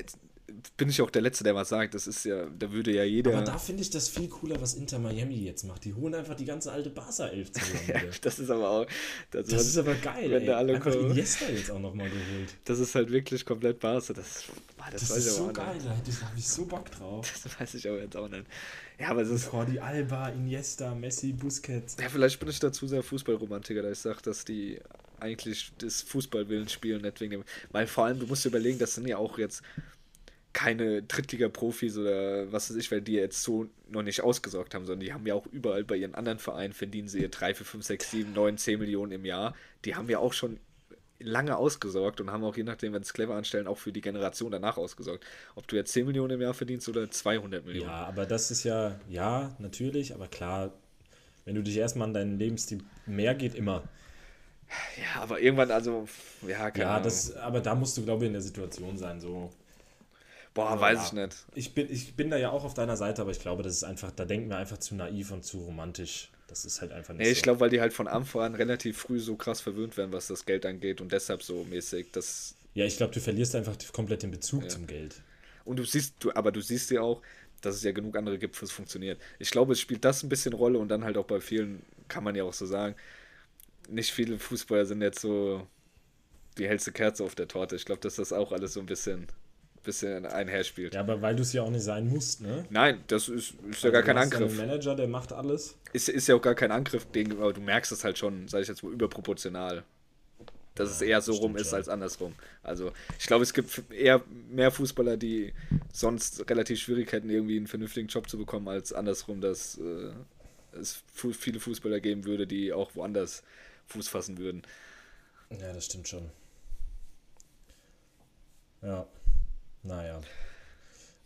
bin ich auch der Letzte, der was sagt. Das ist ja, da würde ja jeder. Aber da finde ich das viel cooler, was Inter Miami jetzt macht. Die holen einfach die ganze alte Barca-Elf zusammen. ja, das ist aber auch. Das, das ist aber geil. Wenn ey. da alle einfach kommen. Iniesta jetzt auch nochmal geholt. Das ist halt wirklich komplett Barca. Das, boah, das, das ist so geil. Da habe ich so Bock drauf. Das weiß ich aber jetzt auch nicht. Ja, aber es ist. Jordi Alba, Iniesta, Messi, Busquets. Ja, vielleicht bin ich dazu sehr Fußballromantiker, da ich sage, dass die eigentlich das Fußballwillen spielen, nicht wegen dem. Weil vor allem, du musst dir überlegen, das sind ja auch jetzt keine Drittliga-Profis oder was weiß ich, weil die jetzt so noch nicht ausgesorgt haben, sondern die haben ja auch überall bei ihren anderen Vereinen verdienen sie 3, 4, 5, 6, 7, 9, 10 Millionen im Jahr. Die haben ja auch schon lange ausgesorgt und haben auch je nachdem, wenn es clever anstellen, auch für die Generation danach ausgesorgt. Ob du jetzt 10 Millionen im Jahr verdienst oder 200 Millionen. Ja, aber das ist ja, ja, natürlich, aber klar, wenn du dich erstmal an deinen Lebensstil mehr geht, immer. Ja, aber irgendwann, also, ja, keine Ja, Ahnung. das, aber da musst du, glaube ich, in der Situation sein, so. Boah, weiß ja, ich nicht. Ich bin, ich bin da ja auch auf deiner Seite, aber ich glaube, das ist einfach, da denken wir einfach zu naiv und zu romantisch. Das ist halt einfach nicht Nee, ich so. glaube, weil die halt von Anfang an relativ früh so krass verwöhnt werden, was das Geld angeht und deshalb so mäßig das. Ja, ich glaube, du verlierst einfach komplett den Bezug Ja. zum Geld. Und du siehst, du, aber du siehst ja auch, dass es ja genug andere gibt, wo es funktioniert. Ich glaube, es spielt das ein bisschen Rolle und dann halt auch bei vielen, kann man ja auch so sagen, nicht viele Fußballer sind jetzt so die hellste Kerze auf der Torte. Ich glaube, dass das auch alles so ein bisschen, bisschen einherspielt. Ja, aber weil du es ja auch nicht sein musst, ne? Nein, das ist, ist ja Also gar du kein ja Angriff. Einen Manager, der macht alles. Ist, ist ja auch gar kein Angriff, gegen, aber du merkst es halt schon, sage ich jetzt mal, überproportional. Dass es eher so rum ist schon. als andersrum. Also ich glaube, es gibt eher mehr Fußballer, die sonst relativ schwierig hätten, irgendwie einen vernünftigen Job zu bekommen, als andersrum, dass äh, es viele Fußballer geben würde, die auch woanders Fuß fassen würden. Ja, das stimmt schon. Ja, naja.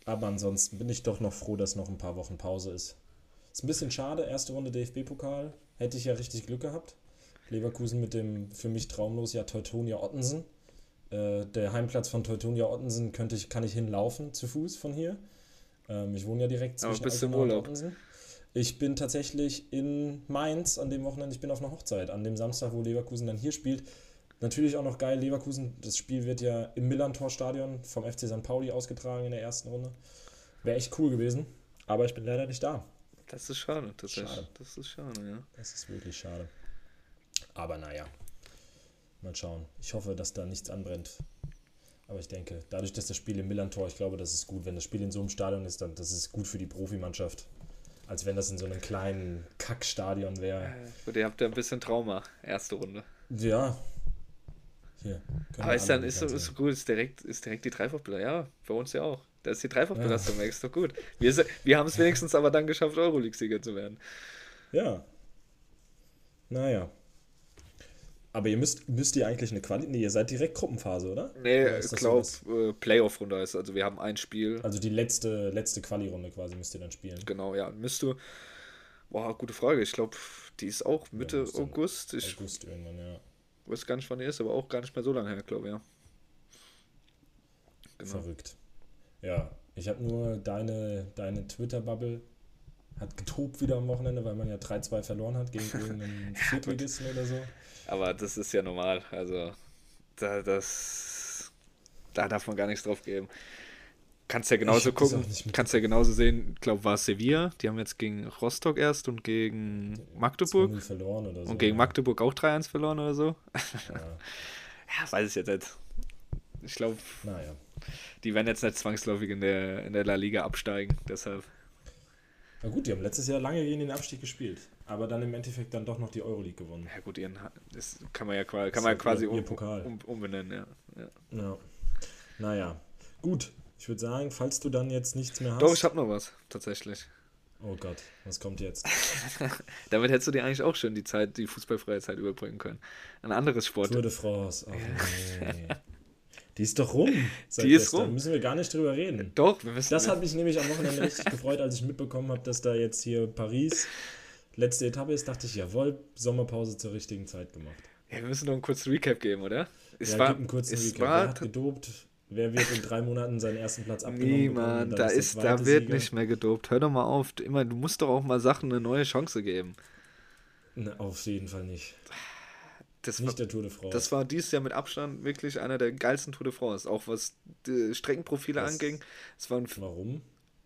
Aber ansonsten bin ich doch noch froh, dass noch ein paar Wochen Pause ist. Ist ein bisschen schade, erste Runde DFB-Pokal. Hätte ich ja richtig Glück gehabt. Leverkusen mit dem für mich traumlos ja Teutonia Ottensen. Äh, der Heimplatz von Teutonia Ottensen könnte ich, kann ich hinlaufen zu Fuß von hier. Ähm, ich wohne ja direkt Aber zwischen bist du im Altona und? Ottensen. Ich bin tatsächlich in Mainz an dem Wochenende. Ich bin auf einer Hochzeit. An dem Samstag, wo Leverkusen dann hier spielt. Natürlich auch noch geil, Leverkusen. Das Spiel wird ja im Millantor-Stadion vom FC St. Pauli ausgetragen in der ersten Runde. Wäre echt cool gewesen. Aber ich bin leider nicht da. Das ist schade, tatsächlich. Schade. Das ist schade, ja. Das ist wirklich schade. Aber naja. Mal schauen. Ich hoffe, dass da nichts anbrennt. Aber ich denke, dadurch, dass das Spiel im Millantor, ich glaube, das ist gut. Wenn das Spiel in so einem Stadion ist, dann das ist gut für die Profimannschaft. Als wenn das in so einem kleinen Kackstadion wäre. Gut, ihr habt ja ein bisschen Trauma, erste Runde. Ja. Hier. Aber wir ist dann ist so, ist so gut, ist direkt, ist direkt die Dreifachbelastung. Ja, bei uns ja auch. Da ist die Dreifachbelastung, ist doch gut. Wir, wir haben es wenigstens aber dann geschafft, Euroleague-Sieger zu werden. Ja. Naja. Aber ihr müsst, müsst ihr eigentlich eine Quali. Nee, ihr seid direkt Gruppenphase, oder? Nee, Oder ich glaube, sowas? äh, Playoff-Runde ist. Also wir haben ein Spiel. Also die letzte, letzte Quali-Runde quasi müsst ihr dann spielen. Genau, ja. Müsste. Boah, gute Frage. Ich glaube, die ist auch Mitte müsste August. Ich August irgendwann, ja. Weiß gar nicht, wann die ist, aber auch gar nicht mehr so lange her, glaube ich, ja. Genau. Verrückt. Ja, ich habe nur deine, deine Twitter-Bubble hat getobt wieder am Wochenende, weil man ja 3-2 verloren hat gegen irgendeinen Viertligisten oder so. Aber das ist ja normal. Also, da, das, da darf man gar nichts drauf geben. Kannst ja genauso gucken. Kannst ja genauso sehen. Ich glaube, war Sevilla. Die haben jetzt gegen Rostock erst und gegen Magdeburg. 2-0 verloren oder so. Und gegen ja. Magdeburg auch 3-1 verloren oder so. Ja, Ja, weiß ich jetzt nicht. Ich glaube, naja. die werden jetzt nicht zwangsläufig in der, in der La Liga absteigen. Deshalb. Na gut, die haben letztes Jahr lange gegen den Abstieg gespielt. Aber dann im Endeffekt dann doch noch die Euroleague gewonnen. Ja gut, ihren, das kann man ja, kann man ja quasi um, um, umbenennen. Ja. Ja. Ja. Naja. Gut. Ich würde sagen, falls du dann jetzt nichts mehr hast. Doch, ich habe noch was, tatsächlich. oh Gott, was kommt jetzt? Damit hättest du dir eigentlich auch schon die Zeit, die fußballfreie Zeit überbringen können. Ein anderes Sport. Tour de France. Oh, nee. Die ist doch rum. Die ist gestern. rum. Müssen wir gar nicht drüber reden. Doch, wir müssen. Das hat mich nämlich am Wochenende richtig gefreut, als ich mitbekommen habe, dass da jetzt hier Paris letzte Etappe ist. Dachte ich, jawohl, Sommerpause zur richtigen Zeit gemacht. ja, wir müssen noch einen kurzen Recap geben, oder? Es ja, war, einen kurzen es Recap. War hat gedopt? Wer wird in drei Monaten seinen ersten Platz abgenommen niemand, da der ist, da wird Sieger? nicht mehr gedopt. Hör doch mal auf. Immer, du musst doch auch mal Sachen eine neue Chance geben. Ne, auf jeden Fall nicht. Das war, Nicht der Tour de France. das war dieses Jahr mit Abstand wirklich einer der geilsten Tour de France. Auch was die Streckenprofile Was? anging. Es waren, Warum?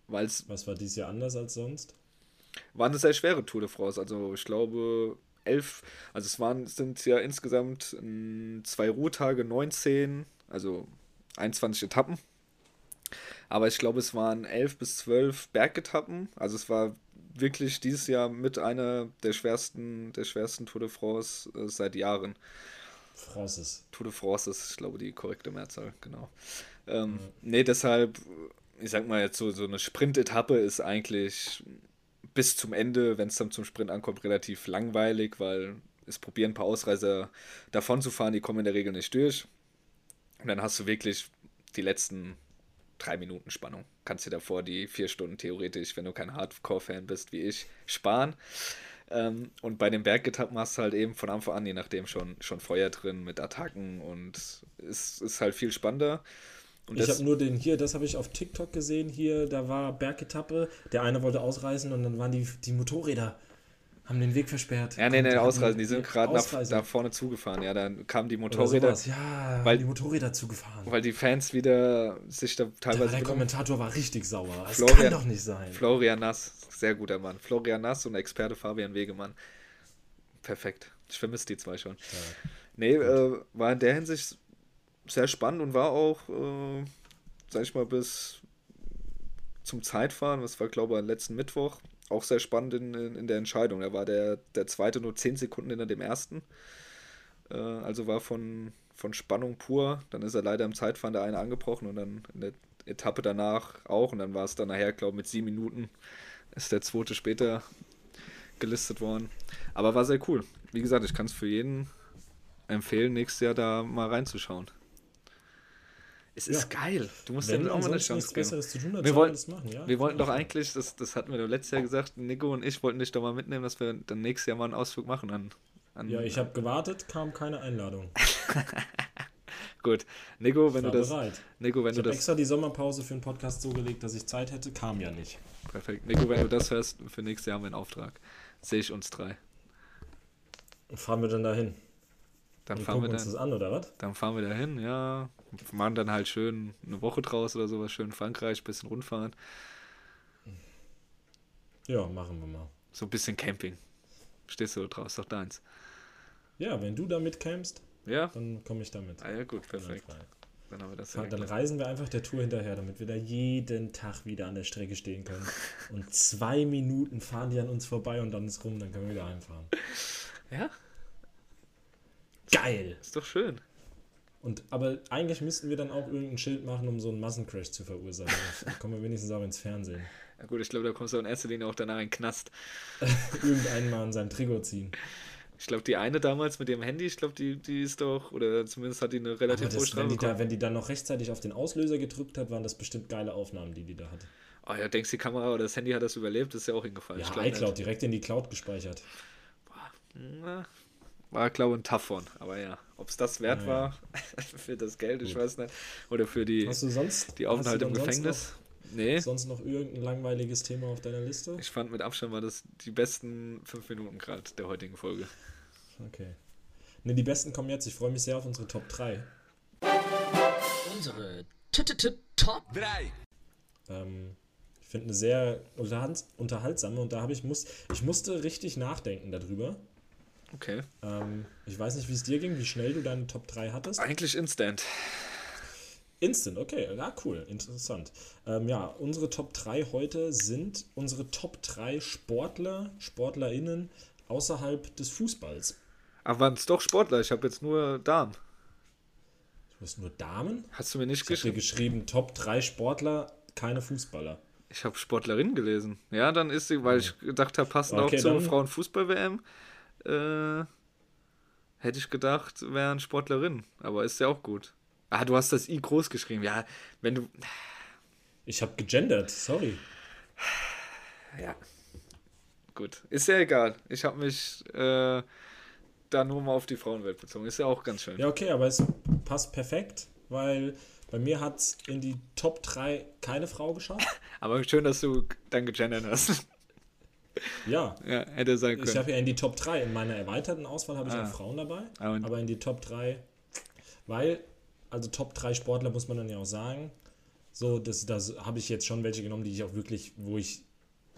weil es Was war dieses Jahr anders als sonst? war eine sehr schwere Tour de France. Also ich glaube elf, also es waren sind ja insgesamt ähm, zwei Ruhetage, 19, also 21 Etappen. Aber ich glaube, es waren elf bis zwölf Bergetappen. Also es war wirklich dieses Jahr mit einer der schwersten, der schwersten Tour de France äh, seit Jahren. Frances. Tour de France ist, ich glaube, die korrekte Mehrzahl, genau. Ähm, Nee, deshalb, ich sag mal jetzt so, so eine Sprint-Etappe ist eigentlich bis zum Ende, wenn es dann zum Sprint ankommt, relativ langweilig, weil es probieren ein paar Ausreißer davon zu fahren, die kommen in der Regel nicht durch. Und dann hast du wirklich die letzten drei Minuten Spannung. Kannst dir davor die vier Stunden theoretisch, wenn du kein Hardcore-Fan bist wie ich, sparen. Ähm, und bei den Bergetappen hast du halt eben von Anfang an, je nachdem, schon, schon Feuer drin mit Attacken und es ist halt viel spannender. Und Ich habe nur den hier, das habe ich auf TikTok gesehen, hier, da war Bergetappe, der eine wollte ausreißen und dann waren die, die Motorräder, haben den Weg versperrt. Ja, nee, nee, ausreisen. Die sind gerade nach, da vorne zugefahren. Ja, dann kamen die Motorräder. Ja, weil- die Motorräder zugefahren. weil die Fans wieder sich da der, teilweise. der wieder- Kommentator war richtig sauer. Es Florian- kann doch nicht sein. Florian Nass, sehr guter Mann. Florian Nass und Experte Fabian Wegemann. Perfekt. Ich vermisse die zwei schon. Nee, äh, war in der Hinsicht sehr spannend und war auch, äh, sag ich mal, bis zum Zeitfahren, das war glaube ich letzten Mittwoch, auch sehr spannend in, in, der Entscheidung. Da war der, der zweite nur 10 Sekunden hinter dem ersten. Äh, also war von, von Spannung pur. Dann ist er leider im Zeitfahren der eine angebrochen und dann in der Etappe danach auch. Und dann war es dann nachher, glaube ich, mit sieben Minuten ist der zweite später gelistet worden. Aber war sehr cool. Wie gesagt, ich kann es für jeden empfehlen, nächstes Jahr da mal reinzuschauen. Es ist geil. Du musst Wenn dir auch mal eine Chance geben. Besseres zu tun Wir man das machen, ja? Wir wollten doch eigentlich, das, das hatten wir doch letztes Jahr gesagt, Nico und ich wollten dich doch mal mitnehmen, dass wir dann nächstes Jahr mal einen Ausflug machen. An, an, Ja, ich habe gewartet, kam keine Einladung. Gut. Nico, wenn war du das. bereit. Nico, wenn Ich du habe das. extra die Sommerpause für den Podcast so gelegt, dass ich Zeit hätte, kam ja nicht. Perfekt. Nico, wenn du das hörst, für nächstes Jahr haben wir einen Auftrag. Sehe ich uns drei. Und fahren wir dann dahin? Dann Und fahren wir gucken uns dann. das an, oder was? Dann fahren wir dahin, ja. Machen dann halt schön eine Woche draus oder sowas, schön Frankreich, bisschen rundfahren. Ja, machen wir mal. So ein bisschen Camping. Stehst du draus, doch deins. Ja, wenn du da mitcampst, Ja? dann komme ich damit. Ah ja, gut, perfekt. Dann haben wir das ja Dann reisen wir einfach der Tour hinterher, damit wir da jeden Tag wieder an der Strecke stehen können. Und zwei Minuten fahren die an uns vorbei und dann ist rum, dann können wir wieder heimfahren. Ja, Geil! ist doch schön. Und, aber eigentlich müssten wir dann auch irgendein Schild machen, um so einen Massencrash zu verursachen. Dann kommen wir wenigstens auch ins Fernsehen. Ja gut, ich glaube, da kommst du in erster Linie auch danach in den Knast. Irgendeinen mal an seinem Trikot ziehen. Ich glaube, die eine damals mit dem Handy, ich glaube, die, die ist doch, oder zumindest hat die eine relativ hohe Strafe wenn, die da, wenn die dann noch rechtzeitig auf den Auslöser gedrückt hat, waren das bestimmt geile Aufnahmen, die die da hatte. Oh ja, denkst die Kamera oder das Handy hat das überlebt, ist ja auch hingefallen. Ja, Ich glaub nicht. iCloud, direkt in die Cloud gespeichert. Na, War, glaube ich, ein Tough one. Aber ja, ob es das wert Ja, ja. war für das Geld, ich weiß nicht. Oder für die, Hast du sonst die Aufenthalte im hast du dann Gefängnis. Sonst Nee, noch, sonst noch irgendein langweiliges Thema auf deiner Liste? ich fand mit Abstand war das die besten fünf Minuten gerade der heutigen Folge. Okay. Ne, die besten kommen jetzt. Ich freue mich sehr auf unsere Top 3. Unsere T -t -t Top 3. Ähm, ich finde eine sehr unterhalt- unterhaltsame und da habe ich muss ich musste richtig nachdenken darüber. Okay. Ähm, ich weiß nicht, wie es dir ging, wie schnell du deine Top 3 hattest. Eigentlich instant. Instant, okay, ja, cool, interessant. Ähm, ja, unsere Top 3 heute sind unsere Top 3 Sportler, SportlerInnen außerhalb des Fußballs. Aber waren es doch Sportler, ich habe jetzt nur Damen. Du hast nur Damen? Hast du mir nicht Ich habe dir geschrieben? geschrieben, Top 3 Sportler, keine Fußballer. Ich habe Sportlerin gelesen. Ja, dann ist sie, weil ich gedacht habe, passend Okay, auch zur Frauenfußball-WM, äh, hätte ich gedacht, wären Sportlerin. Aber ist ja auch gut. Ah, du hast das I groß geschrieben. Ja, wenn du. Ich habe gegendert, sorry. Ja. Gut. Ist ja egal. Ich habe mich äh, da nur mal auf die Frauenwelt bezogen. Ist ja auch ganz schön. Ja, okay, aber es passt perfekt, weil bei mir hat es in die Top 3 keine Frau geschafft. Aber schön, dass du dann gegendert hast. Ja, ja, hätte sein ich können. habe ja in die Top 3, in meiner erweiterten Auswahl habe ich Ah. auch Frauen dabei, Ah, aber in die Top 3, weil, also Top 3 Sportler muss man dann ja auch sagen, so, das, das habe ich jetzt schon welche genommen, die ich auch wirklich, wo ich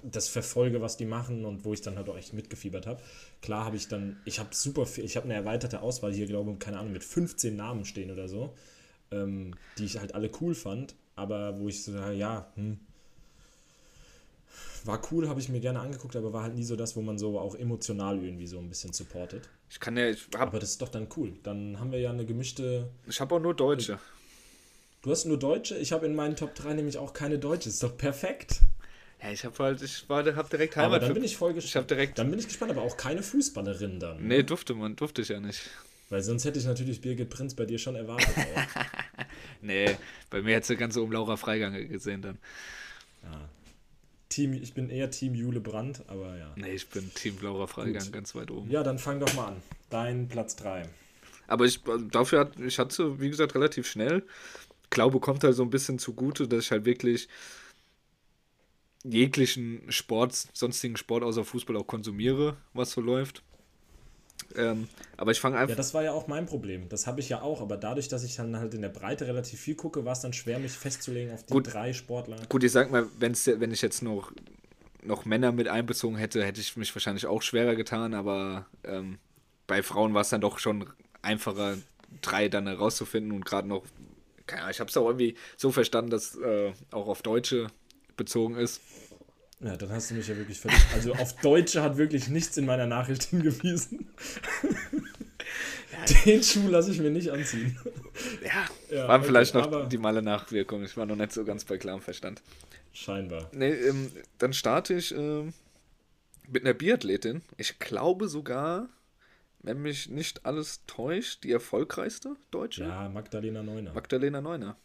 das verfolge, was die machen und wo ich dann halt auch echt mitgefiebert habe. Klar habe ich dann, ich habe super viel, ich habe eine erweiterte Auswahl hier, glaube ich, keine Ahnung, mit 15 Namen stehen oder so, ähm, die ich halt alle cool fand, aber wo ich so, ja, hm, war cool, habe ich mir gerne angeguckt, aber war halt nie so das, wo man so auch emotional irgendwie so ein bisschen supportet. Ich kann ja, ich habe Aber das ist doch dann cool. Dann haben wir ja eine gemischte. ich hab auch nur Deutsche. Du hast nur Deutsche, ich habe in meinen Top 3 nämlich auch keine Deutsche. Ist doch perfekt. Ja, ich habe halt, ich war, hab direkt Aber Heimat. dann für- bin ich voll ich gespannt. habe direkt. Dann bin ich gespannt, aber auch keine Fußballerin dann. Nee, durfte man, durfte ich ja nicht. Weil sonst hätte ich natürlich Birgit Prinz bei dir schon erwartet. Nee, bei mir hättest du ganz um Laura Freigang gesehen dann. Team, ich bin eher Team Jule Brandt, aber ja. Nee, ich bin Team Laura Freigang Gut. ganz weit oben. Ja, dann fang doch mal an. Dein Platz 3. Aber ich, dafür hat, ich hatte, wie gesagt, relativ schnell. Glaube kommt halt so ein bisschen zugute, dass ich halt wirklich jeglichen Sport, sonstigen Sport außer Fußball auch konsumiere, was so läuft. Ähm, aber ich fange Ja, einfach. das war ja auch mein Problem. Das habe ich ja auch, aber dadurch, dass ich dann halt in der Breite relativ viel gucke, war es dann schwer, mich festzulegen auf die Gut. drei Sportler. Gut, ich sag mal, wenn's, wenn ich jetzt noch, noch Männer mit einbezogen hätte, hätte ich mich wahrscheinlich auch schwerer getan, aber ähm, bei Frauen war es dann doch schon einfacher, drei dann herauszufinden und gerade noch, keine Ahnung, ich habe es auch irgendwie so verstanden, dass äh, auch auf Deutsche bezogen ist. Ja, dann hast du mich ja wirklich völlig. Also auf Deutsche hat wirklich nichts in meiner Nachricht hingewiesen. Den Schuh lasse ich mir nicht anziehen. Ja, Ja, waren okay, vielleicht noch die male Nachwirkungen. Ich war noch nicht so ganz bei klarem Verstand. Scheinbar. Nee, ähm, dann starte ich ähm, mit einer Biathletin. Ich glaube sogar, wenn mich nicht alles täuscht, die erfolgreichste Deutsche. Ja, Magdalena Neuner. Magdalena Neuner.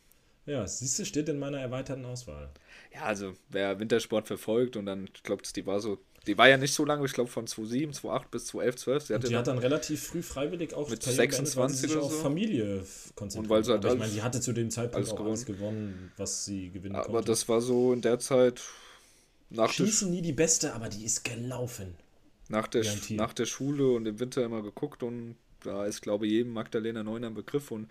Ja, siehst du, steht in meiner erweiterten Auswahl. Ja, also wer Wintersport verfolgt und dann, ich glaube, die war so, die war ja nicht so lange, ich glaube von 2007, 2008 bis 2011, 12. Sie hatte Die hat dann relativ früh freiwillig auch Mit Karriere beendet, weil sie 26 sich oder auf so. Familie f- konzentriert. Und weil sie halt Aber ich meine, die hatte zu dem Zeitpunkt alles auch alles gewonnen, was sie gewinnen aber konnte. das war so in der Zeit nach der, Schießen nie die Beste, aber die ist gelaufen. nach, der, nach der Schule und im Winter immer geguckt und da ist, glaube ich, jedem Magdalena Neuner ein Begriff und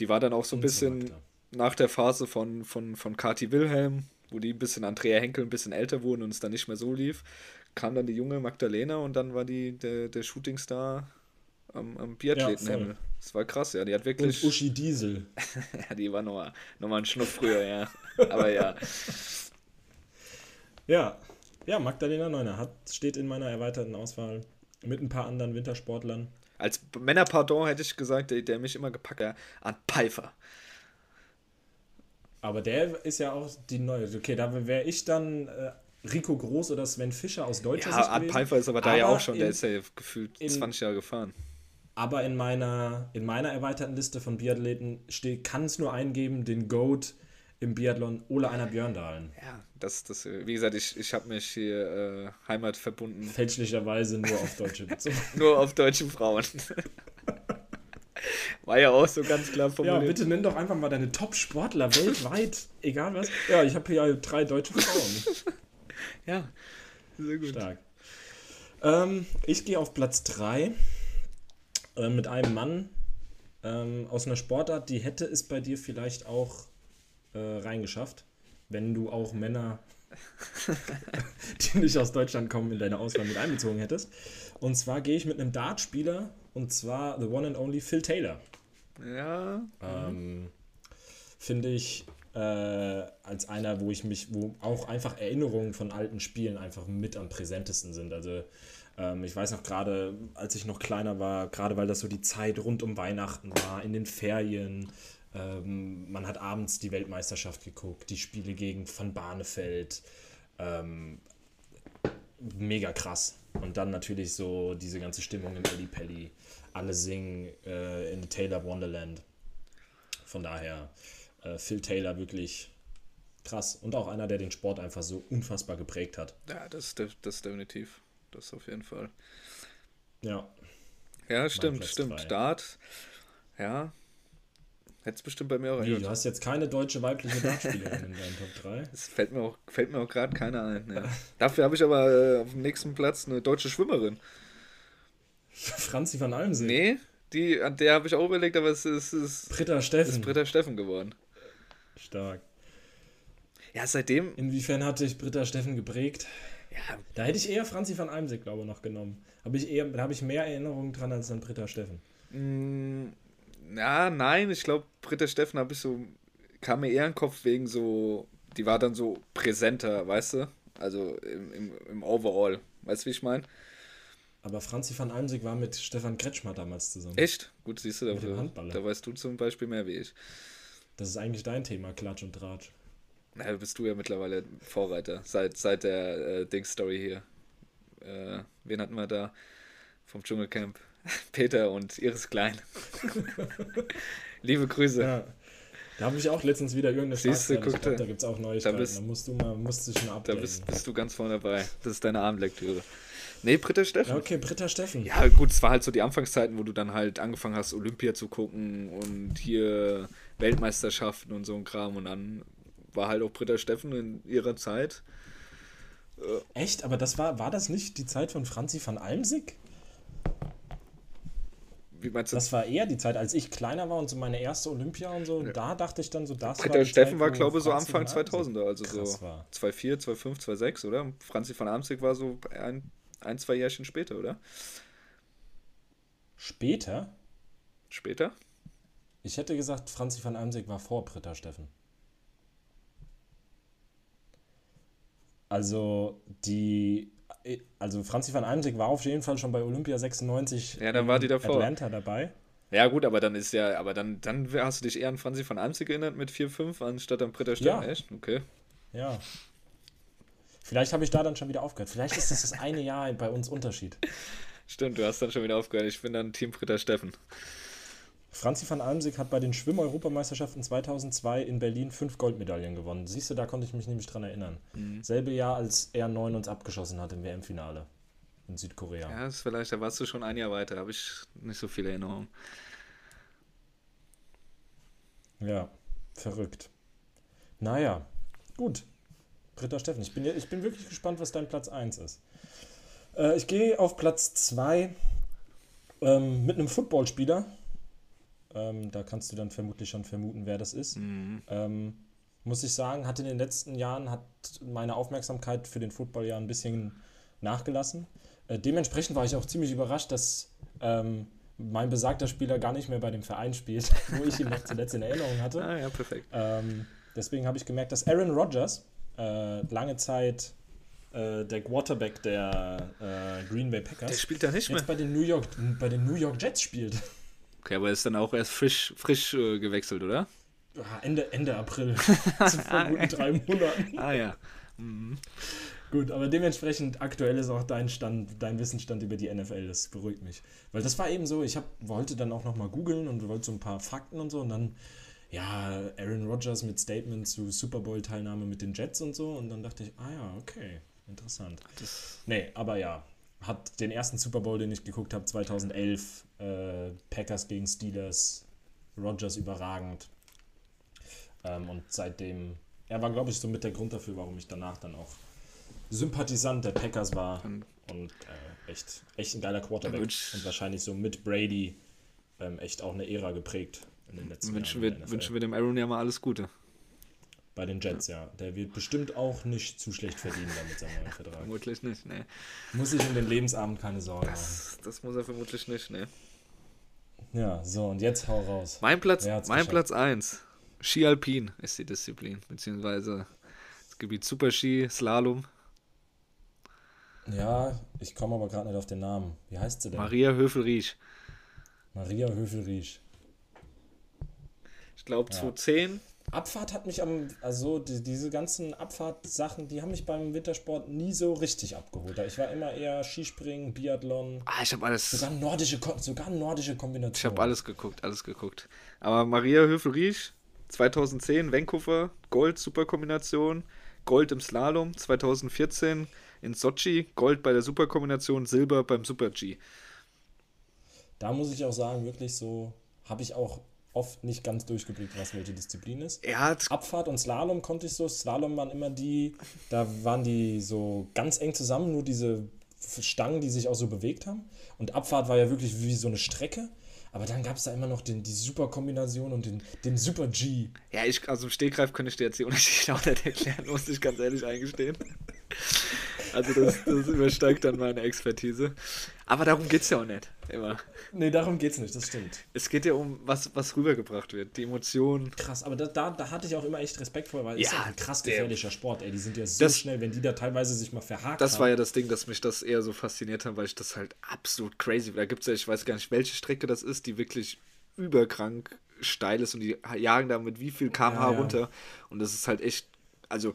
die war dann auch so ein bisschen Magda. Nach der Phase von, von, von Kati Wilhelm, wo die ein bisschen Andrea Henkel ein bisschen älter wurden und es dann nicht mehr so lief, kam dann die junge Magdalena und dann war die der, der Shootingstar am, am Biathletenhimmel. voll. das war krass, ja. Die hat Und wirklich. Uschi Diesel. ja, die war nochmal noch mal ein Schnuff früher, ja. Aber ja. Ja, ja, Magdalena Neuner hat, steht in meiner erweiterten Auswahl mit ein paar anderen Wintersportlern. Als Männerpardon hätte ich gesagt, der, der mich immer gepackt hat, an Pfeiffer. Aber der ist ja auch die neue. Okay, da wäre ich dann äh, Rico Groß oder Sven Fischer aus deutscher Ja, Sicht Art gewesen. Pfeiffer ist aber da ja Aber auch schon, der in- ist ja gefühlt in- 20 Jahre gefahren. Aber in meiner, in meiner erweiterten Liste von Biathleten steht, kann es nur eingeben, den Goat im Biathlon Ole Einer Björndalen. Ja, das, das, wie gesagt, ich, ich habe mich hier äh, Heimat verbunden. Fälschlicherweise nur auf Deutsche bezogen. Nur auf deutsche Frauen. War ja auch so ganz klar ja, formuliert. bitte nenn doch einfach mal deine Top-Sportler weltweit, egal was. Ja, ich habe hier ja drei deutsche Frauen. Ja, sehr gut. Stark. Ähm, ich gehe auf Platz 3 äh, mit einem Mann ähm, aus einer Sportart, die hätte es bei dir vielleicht auch äh, reingeschafft, wenn du auch Männer, die nicht aus Deutschland kommen, in deine Auswahl mit einbezogen hättest. Und zwar gehe ich mit einem Dartspieler und zwar the one and only Phil Taylor. Ja, Ähm, Finde ich äh, als einer, wo ich mich, wo auch einfach Erinnerungen von alten Spielen einfach mit am präsentesten sind. Also ähm, ich weiß noch gerade, als ich noch kleiner war, gerade weil das so die Zeit rund um Weihnachten war, in den Ferien. Ähm, man hat abends die Weltmeisterschaft geguckt, die Spiele gegen Van Barneveld. Ähm, mega krass. Und dann natürlich so diese ganze Stimmung im Ellie Pelli. Alle singen äh, in Taylor Wonderland. Von daher, äh, Phil Taylor wirklich krass. Und auch einer, der den Sport einfach so unfassbar geprägt hat. ja das, das definitiv. Das auf jeden Fall. Ja. Ja, stimmt, stimmt. Dart, ja. Hätte es bestimmt bei mir auch Wie, du hast jetzt keine deutsche weibliche Dartspielerin in deinen Top 3? Es fällt mir auch, fällt mir auch gerade keiner ein. Ja. Dafür habe ich aber äh, auf dem nächsten Platz eine deutsche Schwimmerin. Franzi van Almsee. Nee, die, an der habe ich auch überlegt, aber es ist, es ist, Britta ist Steffen. Britta Steffen geworden. Stark. Ja, seitdem. Inwiefern hat dich Britta Steffen geprägt? Ja, Da hätte ich eher Franzi van Almsee, glaube ich, noch genommen. Hab ich eher, da habe ich mehr Erinnerungen dran als an Britta Steffen. Mm, Ja, nein, ich glaube, Britta Steffen habe ich so, kam mir eher in den Kopf wegen so, die war dann so präsenter, weißt du? Also im, im, im Overall. Weißt du, wie ich meine? Aber Franzi van Almsig war mit Stefan Kretschmer damals zusammen. Echt? Gut, siehst du, da, Handballer. da weißt du zum Beispiel mehr wie ich. Das ist eigentlich dein Thema, Klatsch und Tratsch. Na, bist du ja mittlerweile Vorreiter, seit, seit der äh, Dings-Story hier. Äh, wen hatten wir da vom Dschungelcamp? Peter und Iris Klein. Liebe Grüße. Ja. Da habe ich auch letztens wieder irgendeine Siehst du, guck glaub, da. da gibt es auch Neuigkeiten. Da, bist- musst du mal, musst du schon Da bist, bist du ganz vorne dabei. Das ist deine Abendlektüre. Nee, Britta Steffen. ja, okay, Britta Steffen. Ja, gut, es war halt so die Anfangszeiten, wo du dann halt angefangen hast, Olympia zu gucken und hier Weltmeisterschaften und so ein Kram. Und dann war halt auch Britta Steffen in ihrer Zeit. Echt? Aber das war, war das nicht die Zeit von Franzi van Almsick? Wie meinst du? Das war eher die Zeit, als ich kleiner war und so meine erste Olympia und so. Da dachte ich dann so, das Britta war Steffen Zeit, war, glaube ich, so Anfang van Almsick 2000er, also so war. 2004, 2005, 2006, oder? Franzi von Amsig war so ein, ein, zwei Jährchen später, oder? Später? Später? Ich hätte gesagt, Franzi van Almsick war vor Britta Steffen. Also die, also Franzi van Almsick war auf jeden Fall schon bei Olympia 96 Ja, dann war die davor. Atlanta dabei. Ja, gut, aber dann ist ja, aber dann, dann hast du dich eher an Franzi von Amsig erinnert mit 4-5 anstatt an Britta Steffen, Ja. echt? Okay. Ja. Vielleicht habe ich da dann schon wieder aufgehört. Vielleicht ist das das eine Jahr bei uns Unterschied. Stimmt, du hast dann schon wieder aufgehört. Ich bin dann Team Britta Steffen. Franzi van Almsick hat bei den Schwimm-Europameisterschaften 2002 in Berlin fünf Goldmedaillen gewonnen. Siehst du, da konnte ich mich nämlich dran erinnern. Mhm. Selbe Jahr, als R9 uns abgeschossen hat im WM-Finale in Südkorea. Ja, ist vielleicht, da warst du schon ein Jahr weiter, habe ich nicht so viele Erinnerungen. Ja, verrückt. Naja, gut. Britta Steffen, ich bin, ja- ich bin wirklich gespannt, was dein Platz 1 ist. Äh, ich gehe auf Platz 2 ähm, mit einem Footballspieler. Ähm, da kannst du dann vermutlich schon vermuten, wer das ist. Ähm, muss ich sagen, hat in den letzten Jahren hat meine Aufmerksamkeit für den Football ja ein bisschen nachgelassen. Äh, dementsprechend war ich auch ziemlich überrascht, dass ähm, mein besagter Spieler gar nicht mehr bei dem Verein spielt, wo ich ihn noch zuletzt in Erinnerung hatte. Ah ja, perfekt. Ähm, deswegen habe ich gemerkt, dass Aaron Rodgers äh, lange Zeit äh, der Quarterback der äh, Green Bay Packers Der spielt da nicht mehr. jetzt bei den New York bei den New York Jets spielt. Okay, aber ist dann auch erst frisch, frisch äh, gewechselt, oder? Ja, Ende, Ende April. Vor guten drei Monaten. Ah ja. Gut, aber dementsprechend aktuell ist auch dein Stand, dein Wissensstand über die NFL, das beruhigt mich. Weil das war eben so, ich hab, wollte dann auch nochmal googeln und wollte so ein paar Fakten und so und dann, ja, Aaron Rodgers mit Statement zu Super Bowl-Teilnahme mit den Jets und so und dann dachte ich, ah ja, okay, interessant. nee, aber ja, hat den ersten Super Bowl, den ich geguckt habe, 2011, äh, Packers gegen Steelers, Rodgers überragend. Ähm, und seitdem, er war, glaube ich, so mit der Grund dafür, warum ich danach dann auch Sympathisant der Packers war und äh, echt, echt ein geiler Quarterback und wahrscheinlich so mit Brady ähm, echt auch eine Ära geprägt Wünschen in wir, der NFL. wünschen wir dem Aaron ja mal alles Gute. Bei den Jets, ja. Der wird bestimmt auch nicht zu schlecht verdienen damit seinem neuen Vertrag. Vermutlich nicht, ne. Muss sich um den Lebensabend keine Sorgen machen. Das, das muss er vermutlich nicht, ne. Ja, so, und jetzt hau raus. Mein Platz, mein geschafft? Platz 1. Ski Alpin ist die Disziplin, beziehungsweise das Gebiet Super Ski, Slalom. Ja, ich komme aber gerade nicht auf den Namen. Wie heißt sie denn? Maria Höfel-Riesch. Maria Höfel-Riesch. Ich glaube 2010. Abfahrt hat mich am, also die, diese ganzen Abfahrtsachen, die haben mich beim Wintersport nie so richtig abgeholt. Ich war immer eher Skispringen, Biathlon, Ah, ich habe alles, sogar nordische, sogar nordische Kombination. ich habe alles geguckt, alles geguckt. Aber Maria Höfel-Riesch, 2010, Vancouver, Gold, Superkombination, Gold im Slalom, 2014 in Sochi, Gold bei der Superkombination, Silber beim Super G. Da muss ich auch sagen, wirklich so, habe ich auch oft nicht ganz durchgeblickt, was welche Disziplin ist. Er hat Abfahrt und Slalom konnte ich so. Slalom waren immer die, da waren die so ganz eng zusammen, nur diese Stangen, die sich auch so bewegt haben. Und Abfahrt war ja wirklich wie so eine Strecke. Aber dann gab es da immer noch den, die Super-Kombination und den, den Super G. Ja, ich, also im Stegreif könnte ich dir jetzt die Unterschiede auch nicht erklären, muss ich ganz ehrlich eingestehen. Also das, das übersteigt dann meine Expertise. Aber darum geht es ja auch nicht immer. Nee, darum geht's nicht, das stimmt. Es geht ja um, was, was rübergebracht wird. Die Emotionen. Krass, aber da, da, da hatte ich auch immer echt Respekt vor, weil es Ja, ist ja ein krass gefährlicher Sport, ey. Die sind ja so Das- schnell, wenn die da teilweise sich mal verhakt Das haben. war ja das Ding, dass mich das eher so fasziniert hat, weil ich das halt absolut crazy. Da gibt es ja, ich weiß gar nicht, welche Strecke das ist, die wirklich überkrank steil ist und die jagen da mit wie viel kmh Ja, ja. runter. Und das ist halt echt, also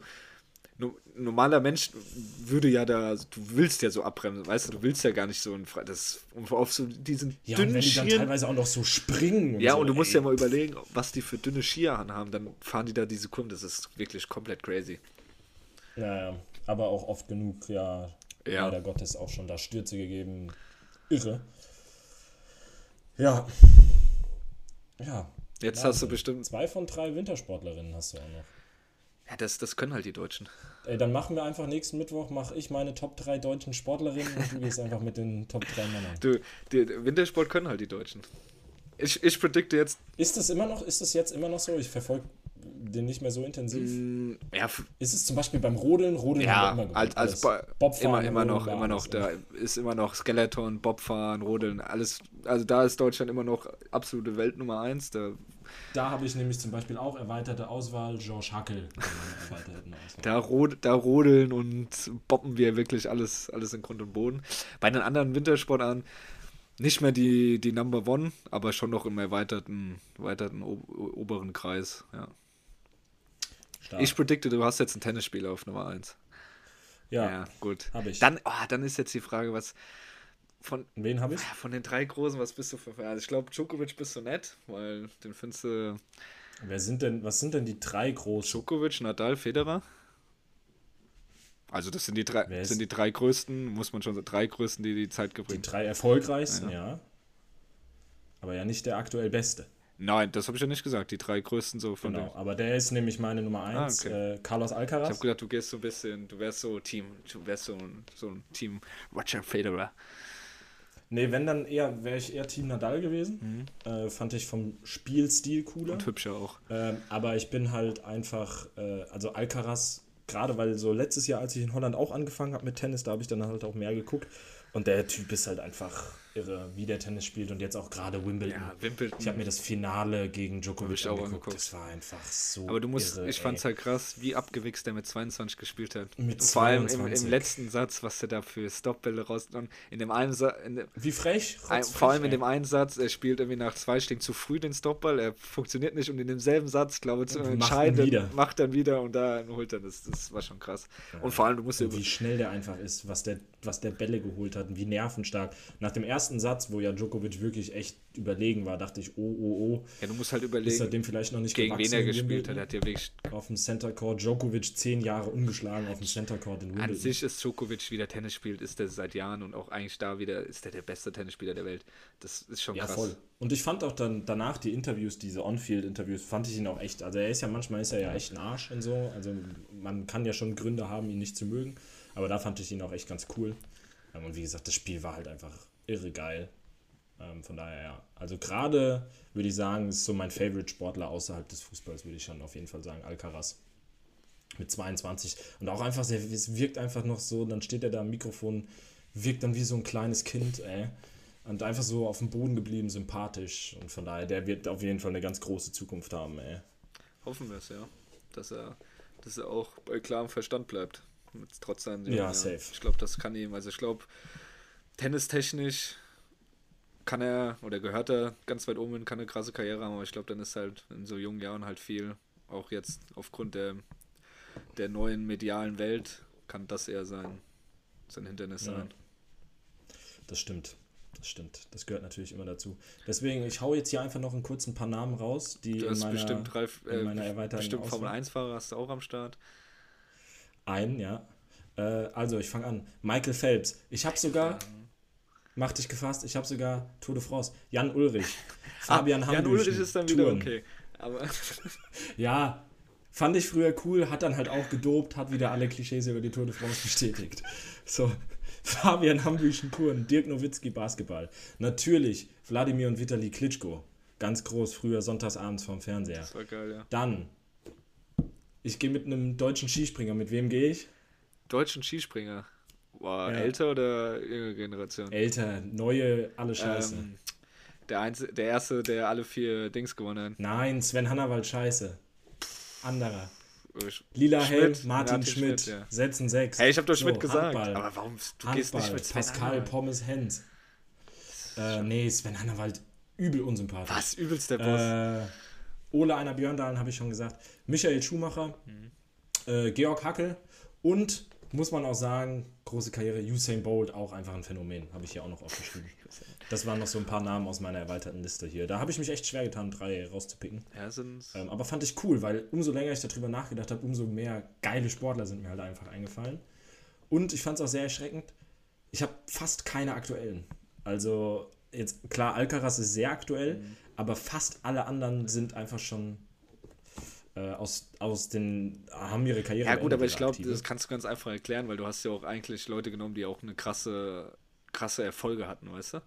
no- normaler Mensch würde ja da, du willst ja so abbremsen, weißt du, du willst ja gar nicht so ein, das, und auf so diesen Ja, und dünnen wenn die dann Schieren. teilweise auch noch so springen. Ja, so, und du musst ey. ja mal überlegen, was die für dünne Skier anhaben, dann fahren die da diese Kurven, das ist wirklich komplett crazy. Ja, ja. Aber auch oft genug, ja, Ja. leider Gottes auch schon da Stürze gegeben. Irre. Ja. Ja. Jetzt hast Wahnsinn. du bestimmt, Zwei von drei Wintersportlerinnen hast du auch noch. Ja, das, das können halt die Deutschen. Ey, dann machen wir einfach nächsten Mittwoch, mache ich meine Top 3 deutschen Sportlerinnen und du gehst einfach mit den Top 3 Männern. Du, die, Wintersport können halt die Deutschen. Ich, ich predikte jetzt, Ist das immer noch, ist das jetzt immer noch so? Ich verfolge den nicht mehr so intensiv. mh, ja, Ist es zum Beispiel beim Rodeln? Rodeln ja, immer gemacht, als. Bo- Bobfahren, immer, immer noch, immer noch, da ist immer noch Skeleton, Bobfahren, Rodeln, alles, also da ist Deutschland immer noch absolute Weltnummer 1, da, Da habe ich nämlich zum Beispiel auch erweiterte Auswahl, George Hackel. da, rod, da rodeln und boppen wir wirklich alles, alles in Grund und Boden. Bei den anderen Wintersportarten nicht mehr die, die Number One, aber schon noch im erweiterten, erweiterten oberen Kreis, ja. Stark. Ich predikte, du hast jetzt einen Tennisspieler auf Nummer 1. ja. Ja, gut. Hab ich. Dann, ah, dann ist jetzt die Frage, was von, Wen habe ich? ja, von den drei Großen, was bist du für Also ich glaube, Djokovic bist du nett, weil den findest du Wer sind denn, was sind denn die drei großen? Djokovic, Nadal, Federer. Also das sind die drei, sind die drei größten, muss man schon sagen, drei größten, die die Zeit Die gebringt. drei erfolgreichsten, ja. Aber ja nicht der aktuell beste. Nein, das habe ich ja nicht gesagt. Die drei größten so von Genau. den. Aber der ist nämlich meine Nummer eins, Ah, okay. äh, Carlos Ich Alcaraz. habe gedacht, du gehst so ein bisschen, du wärst so Team, du wärst so ein, so ein Team Roger Federer. Nee, wenn dann eher, wäre ich eher Team Nadal gewesen. Äh, fand ich vom Spielstil cooler. Mhm. Und hübscher auch. Ähm, aber ich bin halt einfach, äh, also Alcaraz, gerade weil so letztes Jahr, als ich in Holland auch angefangen habe mit Tennis, da habe ich dann halt auch mehr geguckt. Und der Typ ist halt einfach irre, wie der Tennis spielt und jetzt auch gerade Wimbledon. Ja, Wimbledon. Ich habe mir das Finale gegen Djokovic angeguckt. angeguckt. Das war einfach so. Aber du musst, irre, ich fand's ey. halt krass, wie abgewichst der mit 22 gespielt hat. Mit Vor allem im, 22. im letzten Satz, was der da für Stopbälle raus. Und in dem einen Sa in dem, Wie frech. ein, vor allem in ey. dem einen Satz, er spielt irgendwie nach zwei Schlägen zu früh den Stopball, er funktioniert nicht und in demselben Satz, glaube ich, entscheidenden wieder. macht dann wieder und da holt er das. Das war schon krass. Und vor allem, du musst dir Und wie schnell der einfach ist, was der, was der Bälle geholt hat und wie nervenstark. Nach dem ersten Satz, wo ja Djokovic wirklich echt überlegen war, dachte ich, oh, oh, oh, ja, du musst halt ist er überlegen, dem vielleicht noch nicht gegen wen er gespielt hat. Er hat ja wirklich Auf dem Center Court, Djokovic zehn Jahre ungeschlagen auf dem Center Court in An Wimbledon. sich ist Djokovic wieder Tennis spielt, ist er seit Jahren und auch eigentlich da wieder ist er der beste Tennisspieler der Welt. Das ist schon Ja, krass. voll. Und ich fand auch dann danach die Interviews, diese On-Field-Interviews, fand ich ihn auch echt. Also er ist ja manchmal ist er ja echt ein Arsch und so. Also man kann ja schon Gründe haben, ihn nicht zu mögen. Aber da fand ich ihn auch echt ganz cool. Und wie gesagt, das Spiel war halt einfach irre geil. Ähm, Von daher, ja. Also gerade würde ich sagen, ist so mein Favorite-Sportler außerhalb des Fußballs, würde ich schon auf jeden Fall sagen, Alcaraz. Mit 22. Und auch einfach, sehr, es wirkt einfach noch so, dann steht er da am Mikrofon, wirkt dann wie so ein kleines Kind, ey. Und einfach so auf dem Boden geblieben, sympathisch. Und von daher, der wird auf jeden Fall eine ganz große Zukunft haben, ey. Hoffen wir es, ja. Dass er, dass er auch bei klarem Verstand bleibt. Trotz seinen Ja, safe. Ich glaube, das kann ihm. Also ich glaube, tennistechnisch kann er oder gehört er ganz weit oben hin, kann eine krasse Karriere haben, aber ich glaube, dann ist halt in so jungen Jahren halt viel, auch jetzt aufgrund der, der neuen medialen Welt, kann das eher sein, sein Hindernis Ja. sein. Das stimmt. Das stimmt. Das gehört natürlich immer dazu. Deswegen, ich hau jetzt hier einfach noch einen kurzen paar Namen raus, die Du in hast meiner, bestimmt, in äh, meiner erweiterten bestimmt Formel 1-Fahrer hast du auch am Start. Ein, ja. Äh, also, ich fange an. Michael Phelps. Ich habe sogar, mach dich gefasst, ich habe sogar Tour de France. Jan Ulrich. Fabian Ah, Jan Ulrich ist dann wieder Touren. okay. Aber Ja, fand ich früher cool, hat dann halt auch gedopt, hat wieder alle Klischees über die Tour de France bestätigt. So, Fabian Hambüchen Touren, Dirk Nowitzki Basketball. Natürlich Wladimir und Vitali Klitschko. Ganz groß, früher sonntagsabends vorm Fernseher. das war geil, ja. Dann, ich gehe mit einem deutschen Skispringer. Mit wem gehe ich? Deutschen Skispringer. War Ja. älter oder jüngere Generation? Älter, neue, alle scheiße. Ähm, der, Einz der erste, der alle vier Dings gewonnen hat. Nein, Sven Hannawald scheiße. Anderer. Lila Schmidt, Helm, Martin, Martin Schmidt. Schmidt, ja. Setzen sechs. Hey, ich hab doch Schmidt gesagt. Handball. Aber warum? Du Handball, gehst nicht mit Sven Pascal Hannawald. Pommes Hens. Äh, nee, Sven Hannawald. übel unsympathisch. Was? Übelst der Boss. Äh, Ole Einer Björndalen habe ich schon gesagt. Michael Schumacher, Mhm. äh, Georg Hackel und muss man auch sagen, große Karriere, Usain Bolt, auch einfach ein Phänomen, habe ich hier auch noch aufgeschrieben. Das waren noch so ein paar Namen aus meiner erweiterten Liste hier. Da habe ich mich echt schwer getan, drei rauszupicken. ja. Ähm, aber fand ich cool, weil umso länger ich darüber nachgedacht habe, umso mehr geile Sportler sind mir halt einfach eingefallen. Und ich fand es auch sehr erschreckend, ich habe fast keine aktuellen. Also jetzt klar, Alcaraz ist sehr aktuell, Mhm. aber fast alle anderen sind einfach schon äh, aus, aus den, haben ihre Karriere Ja, gut, aber ich glaube, das kannst du ganz einfach erklären, weil du hast ja auch eigentlich Leute genommen, die auch eine krasse, krasse Erfolge hatten, weißt du?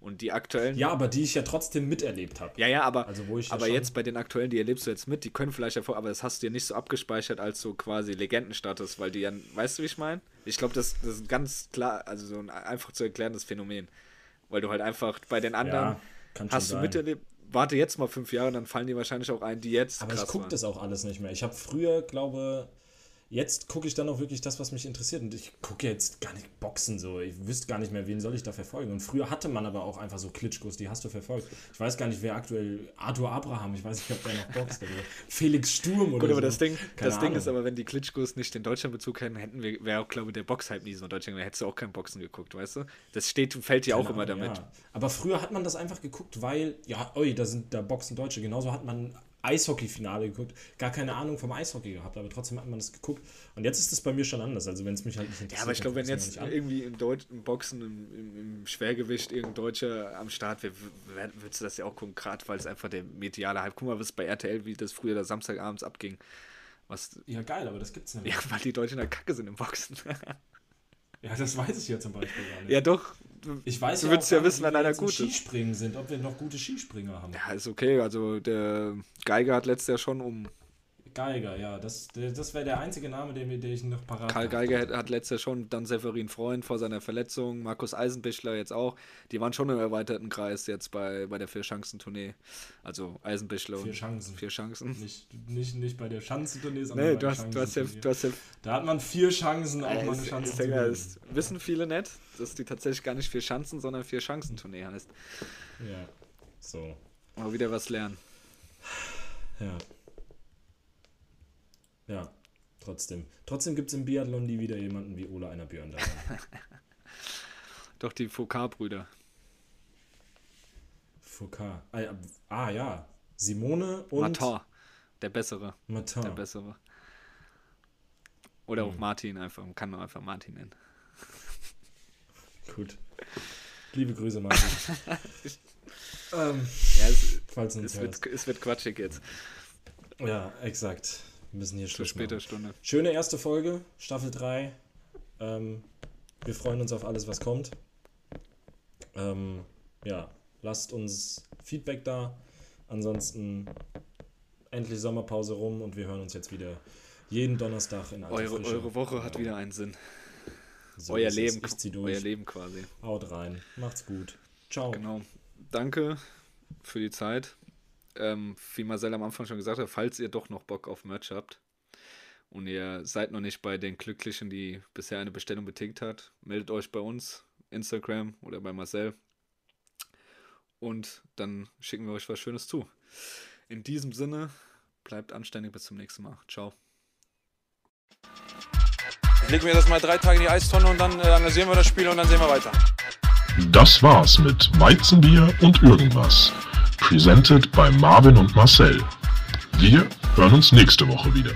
Und die aktuellen. Ja, aber die ich ja trotzdem miterlebt habe. Ja, ja, aber, Also wo ich ja aber schon- jetzt bei den aktuellen, die erlebst du jetzt mit, die können vielleicht Erfolg, aber das hast du dir nicht so abgespeichert als so quasi Legendenstatus, weil die ja, weißt du, wie ich meine? Ich glaube, das, das ist ein ganz klar, also so ein einfach zu erklärendes Phänomen. Weil du halt einfach bei den anderen Ja, hast du sein. miterlebt, warte jetzt mal fünf Jahre, dann fallen die wahrscheinlich auch ein, die jetzt Aber ich gucke das auch alles nicht mehr. Ich habe früher, glaube, jetzt gucke ich dann auch wirklich das, was mich interessiert. Und ich gucke jetzt gar nicht Boxen so. Ich wüsste gar nicht mehr, wen soll ich da verfolgen. Und früher hatte man aber auch einfach so Klitschkos, die hast du verfolgt. Ich weiß gar nicht, wer aktuell, Arthur Abraham, ich weiß nicht, ob der noch boxt. Oder Felix Sturm oder Gut, aber so. das Ding, Keine das Ding ist aber, wenn die Klitschkos nicht den Deutschlandbezug hätten, hätten wir, wäre auch, glaube ich, der Boxhype nie so in Deutschland, dann hättest du auch kein Boxen geguckt, weißt du? Das steht und fällt ja auch immer damit. Ja. Aber früher hat man das einfach geguckt, weil, ja, oi, da sind da Boxen Deutsche. Genauso hat man Eishockey-Finale geguckt. Gar keine Ahnung vom Eishockey gehabt, aber trotzdem hat man das geguckt. Und jetzt ist es bei mir schon anders. Also wenn es mich halt nicht interessiert. Ja, aber ich glaube, wenn jetzt irgendwie im, Deut im Boxen, im, im, im Schwergewicht irgendein Deutscher am Start wäre, wär- würdest du das ja auch gucken, gerade weil es einfach der mediale Hype. Guck mal, was bei RTL, wie das früher da Samstagabends abging. Was, Ja, geil, aber das gibt's nicht. ja, weil die Deutschen da kacke sind im Boxen. Ja, das weiß ich ja zum Beispiel gar nicht. ja, doch. Ich weiß du ja würdest ja wissen, wenn einer gut ist. Skispringen sind, ob wir noch gute Skispringer haben. Ja, ist okay. Also, der Geiger hat letztes Jahr schon um. Geiger, ja, das, das wäre der einzige Name, den, den ich noch parat Karl. Geiger hat, hat letztes Jahr schon, dann Severin Freund vor seiner Verletzung, Markus Eisenbichler jetzt auch. Die waren schon im erweiterten Kreis jetzt bei, bei der Vier-Chancen-Tournee. Also Eisenbichler Vier und Chancen. Vier Chancen. Nicht, nicht, nicht bei der Schanzentournee, sondern Nee, bei du hast, du, hast ja, du hast ja. Da hat man vier Chancen, auch mal eine Äh, Chance das wissen viele nicht, dass die tatsächlich gar nicht vier Chancen, sondern vier Chancen-Tournee heißt. Ja, so, Mal wieder was lernen. ja. Ja, trotzdem. Trotzdem gibt es im Biathlon nie wieder jemanden wie Ola einer Björn da. Doch die Foucault-Brüder. Foucault. Ah, ja, ah, ja. Simone und Martin, der Bessere. Martin. Der Bessere. Oder Hm. auch Martin einfach. Man kann nur einfach Martin nennen. Gut. Liebe Grüße, Martin. ähm, Ja, es, falls uns es, hörst. wird, es wird quatschig jetzt. Ja, exakt. Wir müssen hier Zu Schluss später machen. Stunde. Schöne erste Folge, Staffel 3. Ähm, wir freuen uns auf alles, was kommt. Ähm, ja, lasst uns Feedback da. Ansonsten endlich Sommerpause rum und wir hören uns jetzt wieder jeden Donnerstag in Eure, Frische. eure Woche hat Ja, wieder einen Sinn. so euer. Leben, euer Leben quasi. Haut rein. Macht's gut. Ciao. Genau. Danke für die Zeit. Ähm, wie Marcel am Anfang schon gesagt hat, falls ihr doch noch Bock auf Merch habt und ihr seid noch nicht bei den Glücklichen, die bisher eine Bestellung betätigt hat, meldet euch bei uns, Instagram oder bei Marcel. Und dann schicken wir euch was Schönes zu. In diesem Sinne, bleibt anständig bis zum nächsten Mal. Ciao. Ich leg mir das mal drei Tage in die Eistonne und dann äh, analysieren wir das Spiel und dann sehen wir weiter. Das war's mit Weizenbier und irgendwas. Presented bei Marvin und Marcel. Wir hören uns nächste Woche wieder.